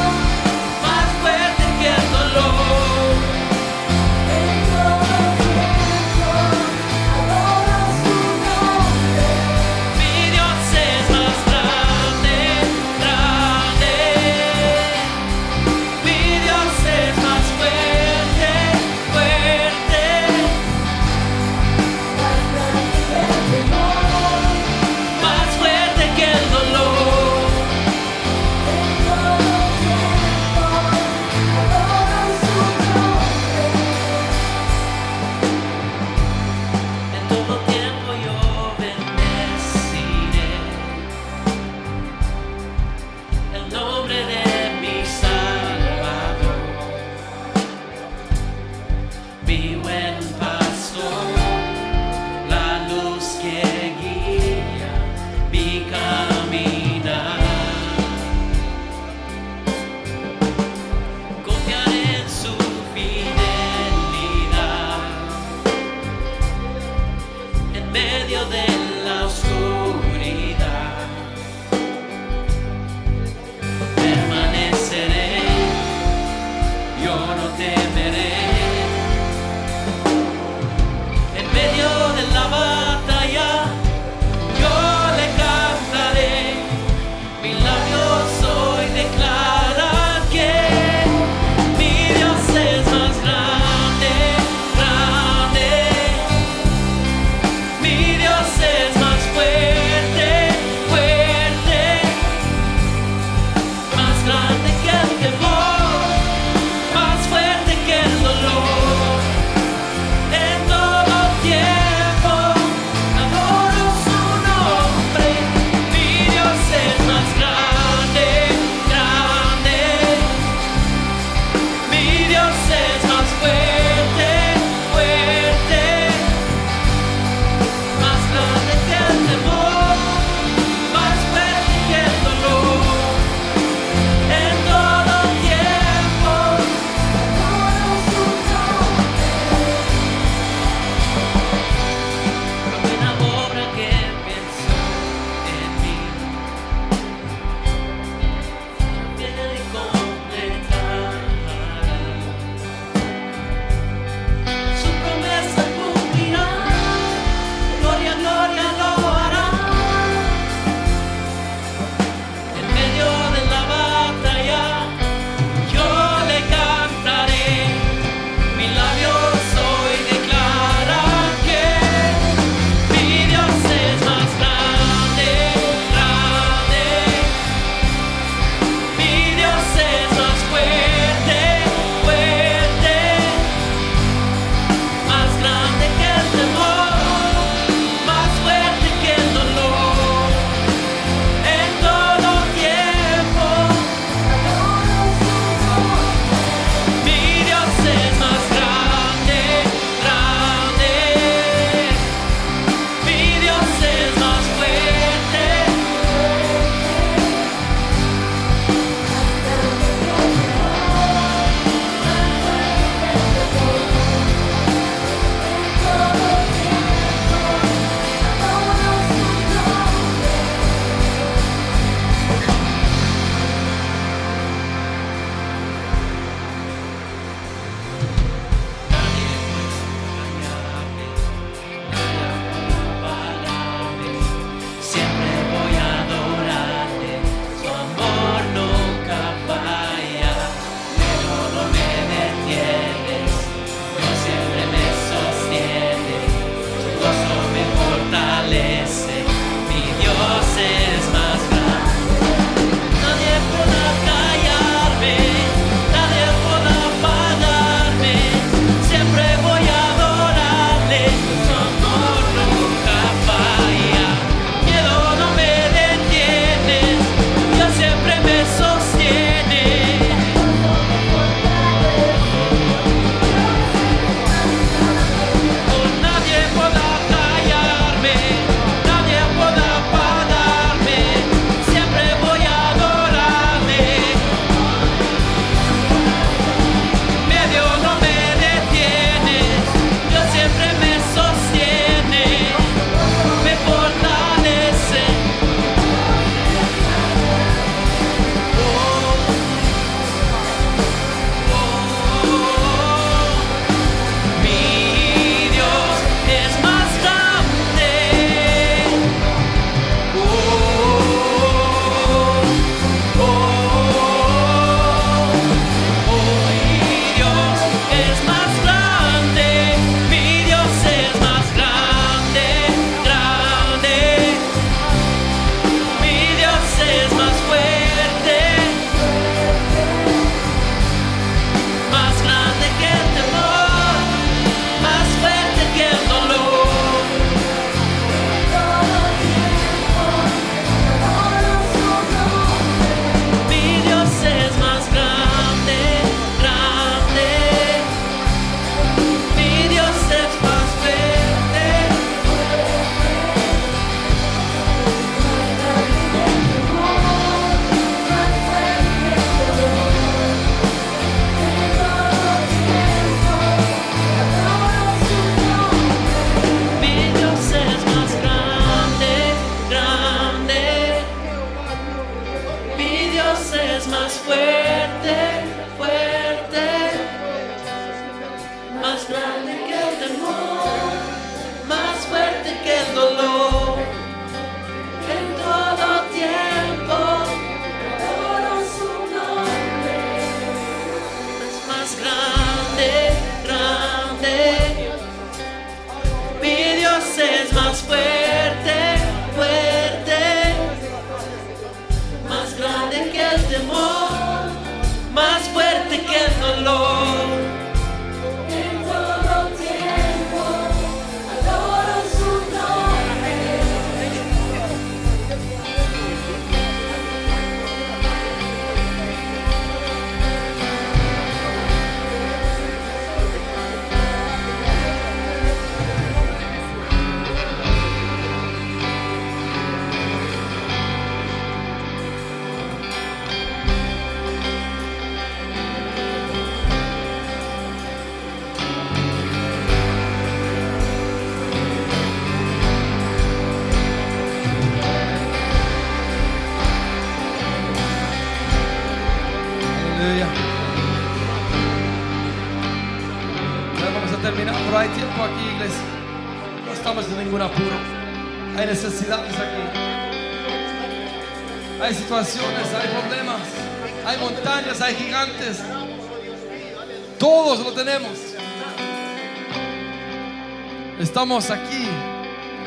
estamos aquí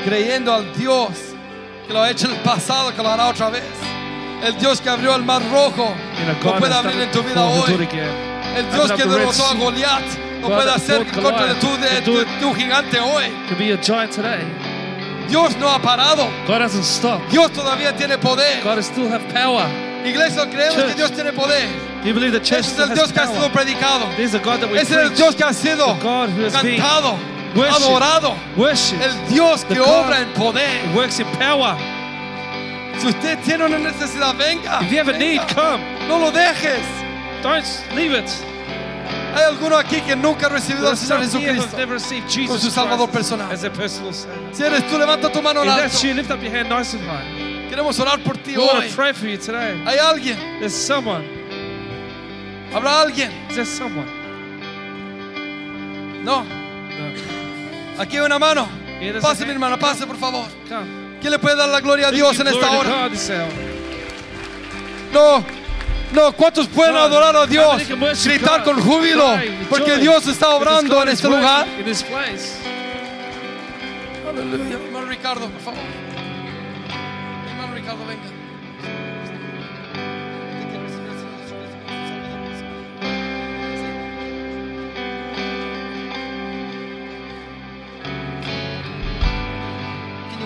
creyendo al Dios que lo ha hecho en el pasado, que lo hará otra vez. El Dios que abrió el mar rojo lo puede abrir en tu vida hoy. El Dios que derrotó a Goliat lo puede hacer contra tu, de, tu, tu gigante hoy. Dios no ha parado. Dios todavía tiene poder. Iglesia, creemos que Dios tiene poder. You believe the church Ese es el Dios power. que ha sido predicado. Ese es el Dios que ha sido cantado worshipped. adorado. Worship. El Dios que obra en poder. Works in power. Si usted tiene una necesidad, venga. If you have a need, venga. come. No lo dejes. Don't leave it. Hay alguno aquí que nunca ha recibido al Señor Jesucristo. never received su Jesus Salvador personal. as their personal Savior. Si eres tú, levanta tu mano en alto. you, lift up your hand nice and high. Queremos orar por ti We want hoy. to pray for you today. Hay alguien. There's someone. ¿Habrá alguien? Is there someone? No. Aquí hay una mano. Pase, mi hermana, pase, por favor. ¿Quién le puede dar la gloria a Dios en esta hora? No. No, ¿cuántos pueden adorar a Dios? Gritar con júbilo. Porque. Dios está obrando en este lugar. Aleluya. Hermano Ricardo, por favor. Hermano Ricardo, venga.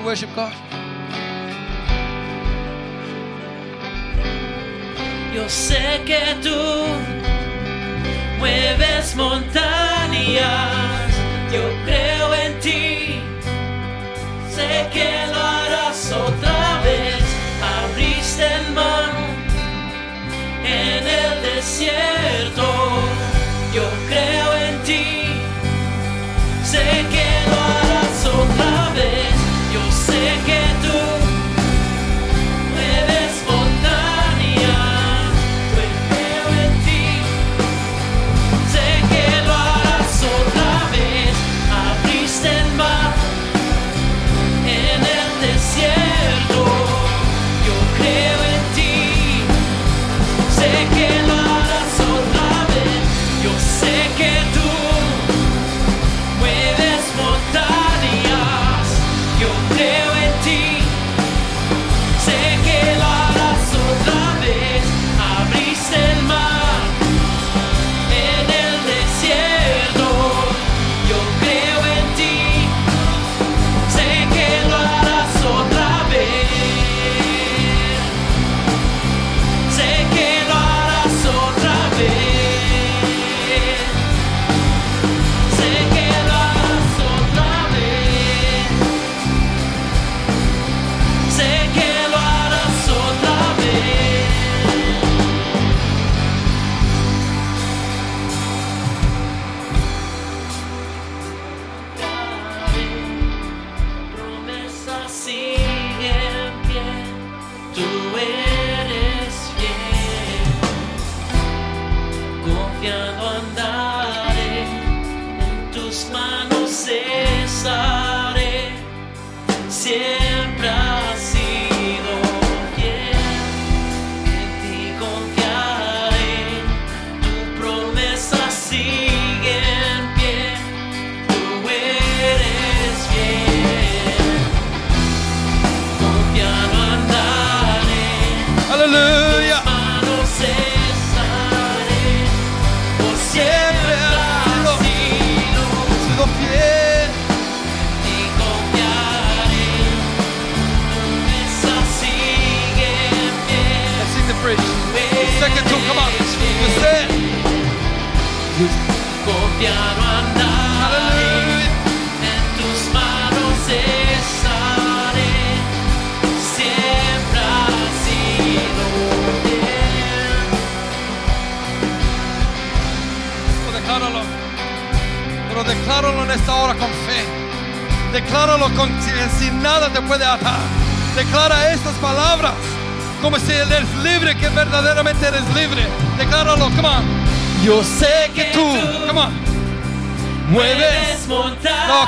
You worship God? Yo sé que tú mueves montañas, yo creo en ti, sé que lo harás otra vez,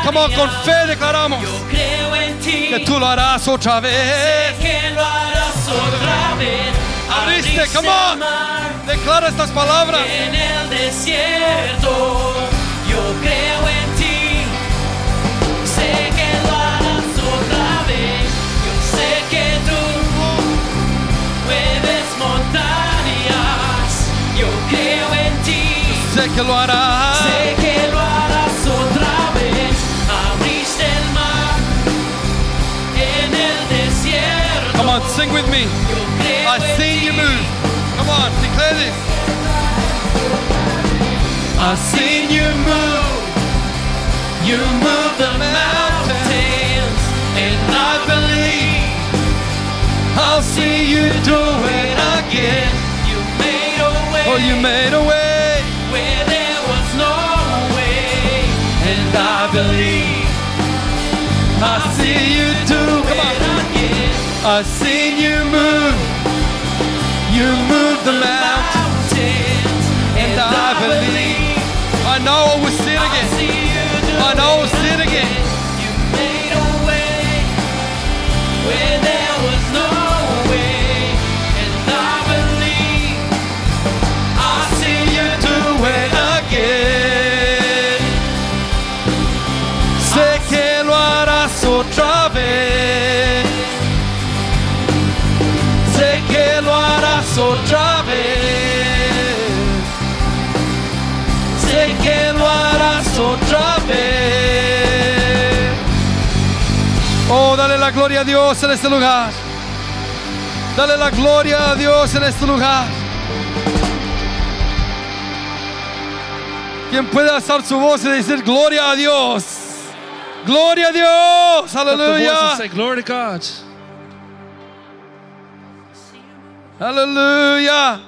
come on, con fe declaramos Yo creo en ti. que tú lo harás otra vez. que lo harás otra vez. Abriste, come on. mar Declara estas palabras. en el desierto. Yo creo en ti. Sé que lo harás otra vez. Yo sé que tú mueves montañas. Yo creo en ti. Sé que lo harás. Sé que on, sing with me. I've seen you move. Come on, declare this. I've seen you move. You move the mountains, and I believe I'll see you do it again. you made a way Oh, you made a way. where there was no way, and I believe I see you do. Come it again. I've seen you move. You move the mountain. Mountains, And I believe. I know I will I see otra vez. Sé que lo harás otra vez. Oh, dale la gloria a Dios en este lugar. Dale la gloria a Dios en este lugar. ¿Quién puede alzar su voz y decir gloria a Dios? Gloria a Dios. Aleluya. Aleluya.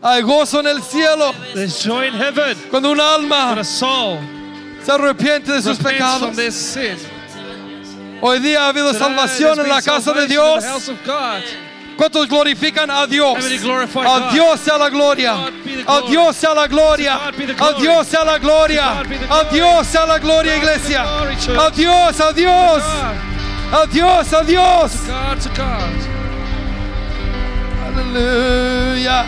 Hay gozo en el cielo There's joy in heaven cuando un when alma a soul se arrepiente de sus pecados. from their sin. Hoy día ha habido Today, salvación en la casa de Dios. the house of God. ¿Cuántos glorifican a Dios? A? Dios sea la gloria. A. Dios sea la gloria. A. Dios sea la gloria. A. Dios sea la gloria, iglesia. A Dios, a Dios. Adiós, adiós. To God, to God. Aleluya.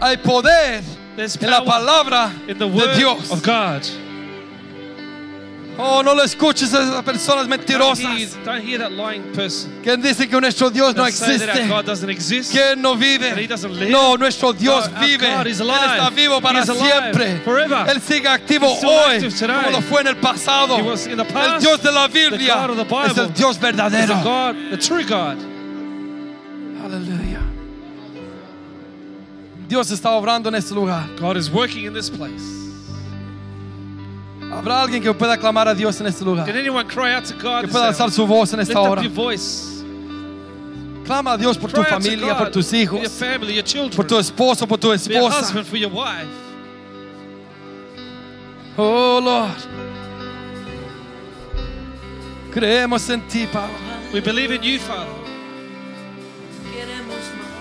Hay poder en la palabra de Dios. Of God. Oh, no lo escuches a esas personas mentirosas. Don't hear, don't hear Quien dice que nuestro Dios no existe. Que no vive. No, nuestro Dios God, vive. God Él está vivo para siempre. Forever. Él sigue activo hoy como lo fue en el pasado. Past, el Dios de la Biblia es el Dios verdadero. Aleluya. Dios está obrando en este lugar. God is working in this place. Habrá alguien que pueda clamar a Dios en este lugar. Did anyone cry out to God Que pueda alzar su voz en esta hora. Clama a Dios por tu familia, por tus your hijos, por family, your children, tu esposo, por tu esposa. husband, for your wife. Oh Lord. Creemos en ti, Padre. We believe in you, Father.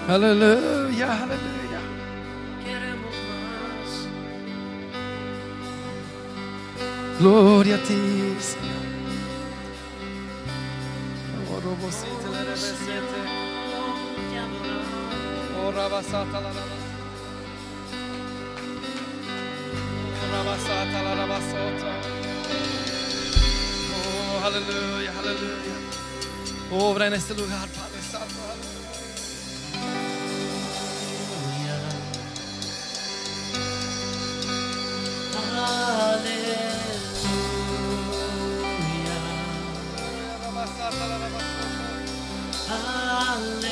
Aleluya, aleluya. Gloria a ti, Señor. Oh, aleluya, aleluya. Obra en este lugar, Padre Santo. Aleluya. Aleluya. Halleluja.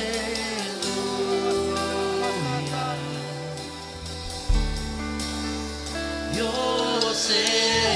Jag ser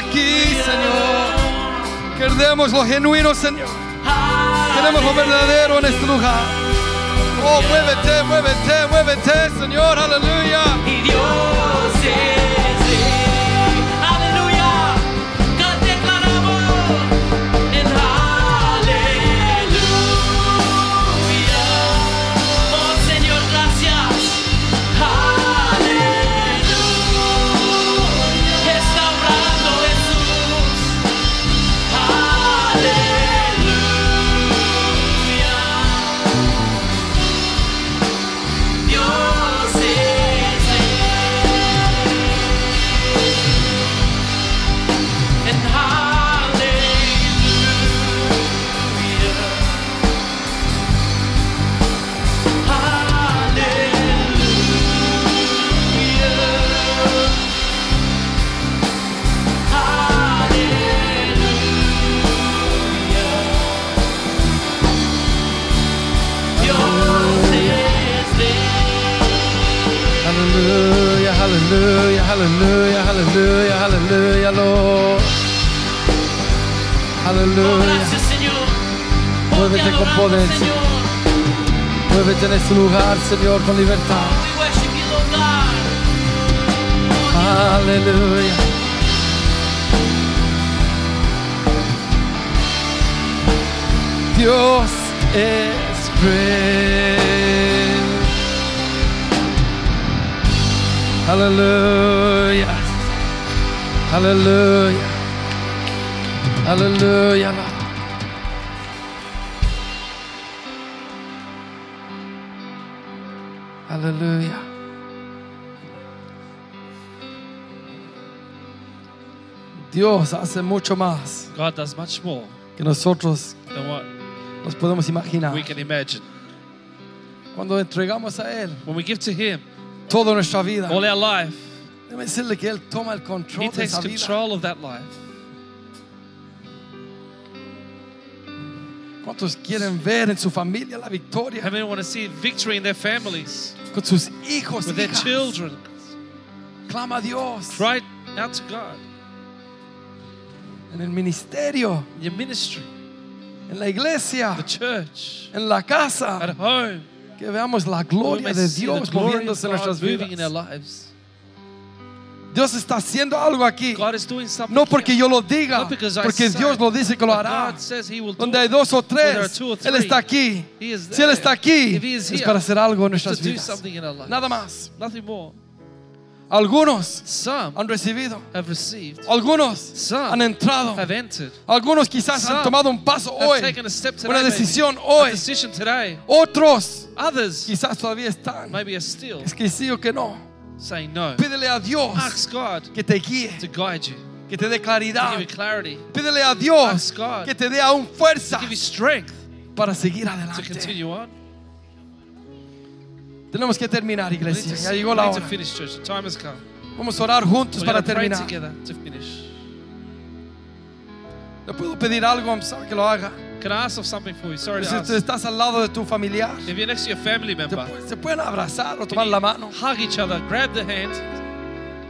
aquí, Señor. Queremos lo genuino, Señor. Queremos lo verdadero en este lugar. Oh, muévete, muévete, muévete, Señor. Aleluya. Y Dios es. hallelujah, hallelujah, hallelujah, Lord. Aleluya. Oh, Muévete con poder. Muévete en este lugar, Señor, con libertad. Aleluya. Dios es rey. Aleluya. Aleluya. Aleluya. Aleluya. Dios hace mucho más God does much more que nosotros than what nos podemos imaginar. we can imagine. Cuando entregamos a Él When we give to Him toda nuestra vida, all our life, déjame decirle que Él toma el He control de takes esa vida. control of that life. ¿Cuántos quieren ver en su familia la victoria? How many want to see victory in their families, Con sus hijos, with their hijas. children? Clama a Dios. Cry out to God. En el ministerio, In your ministry, en la iglesia, the church, en la casa, at home. Que veamos la gloria de Dios moviéndose en nuestras vidas. Dios está haciendo algo aquí. No porque yo lo diga, porque Dios lo dice que lo hará. Donde hay dos o tres, Él está aquí. Si Él está aquí, es para hacer algo en nuestras vidas. Nada más. Algunos Some han recibido, have received, algunos Some han entrado, have entered, algunos quizás han Some tomado un paso have hoy, taken a step today. una maybe. decisión A hoy. decision today. Otros Others quizás todavía están. maybe are still Es que sí o que no. saying no. Pídele a Dios Ask God que te guíe, to guide you, que te dé claridad. Pídele a Dios Ask God que te dé aún fuerza para seguir to adelante. Tenemos que terminar, iglesia. to, Ya llegó la to hora. finish, church. The time has come. Vamos a orar juntos para to terminar. to. ¿Le puedo pedir algo? Que lo haga. Can I ask of something for you? Sorry to Si ask. tú estás al lado de tu familiar, If you're next to your family member, se pueden abrazar o tomar la mano. hug each other, grab the hand,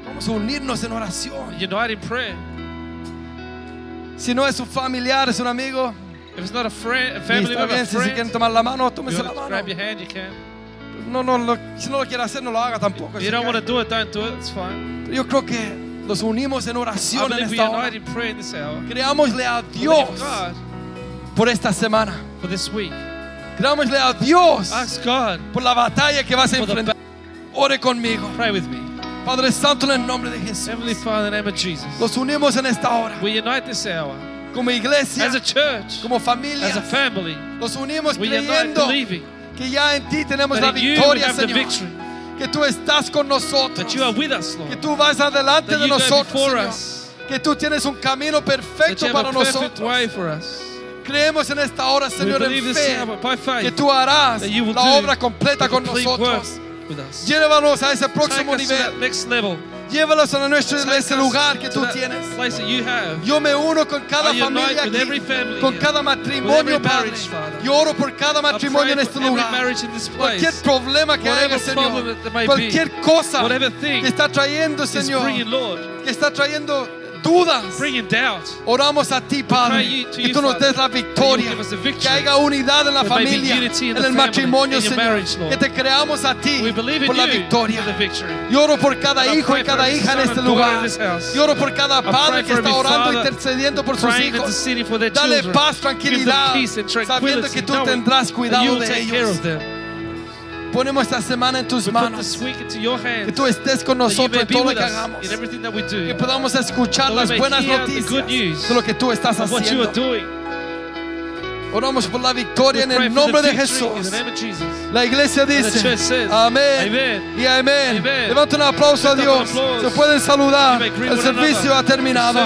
Vamos a unirnos en oración. unite in prayer. Si no es un familiar, es un amigo. If it's not a friend, a family member, si quieren tomar la mano, tómese la to mano. grab your hand, you can. No, no, lo- si no lo quiere hacer, no lo haga tampoco. If you don't want to do it, don't do it. It's fine. Yo creo que nos unimos en oración en esta hora. unite in prayer in this hour. Creámosle a Dios God por esta semana. for this week. Creámosle a Dios Ask God. por la batalla que vas a enfrentar. Ore conmigo. Pray with me. Padre Santo, en el nombre de Jesús. Heavenly Father, in the name of Jesus, Nos unimos en esta hora. we unite this hour Como iglesia, as a church, como familia. as a family. Nos unimos We unite creyendo believing que ya en ti tenemos la victoria, Señor. Que tú estás con nosotros. que tú vas adelante de nosotros, Que tú tienes un camino perfecto para nosotros. Creemos en esta hora, Señor, en fe, que tú harás la obra completa con nosotros. Llévanos a ese próximo nivel. Llévalos a nuestro, ese lugar que tú tienes. Yo me uno con cada familia aquí, con cada matrimonio, Padre. Yo oro por cada matrimonio en este lugar. Cualquier problema que haya, Señor. Cualquier cosa que está trayendo, Señor. Que está trayendo dudas. Oramos a ti, Padre, que tú nos des la victoria, que haya unidad en la familia, en el matrimonio, Señor, que te creamos a ti por la victoria. Lloro por cada hijo y cada hija en este lugar. Lloro por cada padre que está orando, intercediendo por sus hijos. Dale paz, tranquilidad, sabiendo que tú tendrás cuidado de ellos. Ponemos esta semana en tus manos. Que tú estés con nosotros en todo lo que hagamos. Que podamos escuchar las buenas noticias de lo que tú estás haciendo. Oramos por la victoria en el nombre de Jesús. La iglesia dice, amén y amén. Levanta un aplauso a Dios. Se pueden saludar. El servicio ha terminado.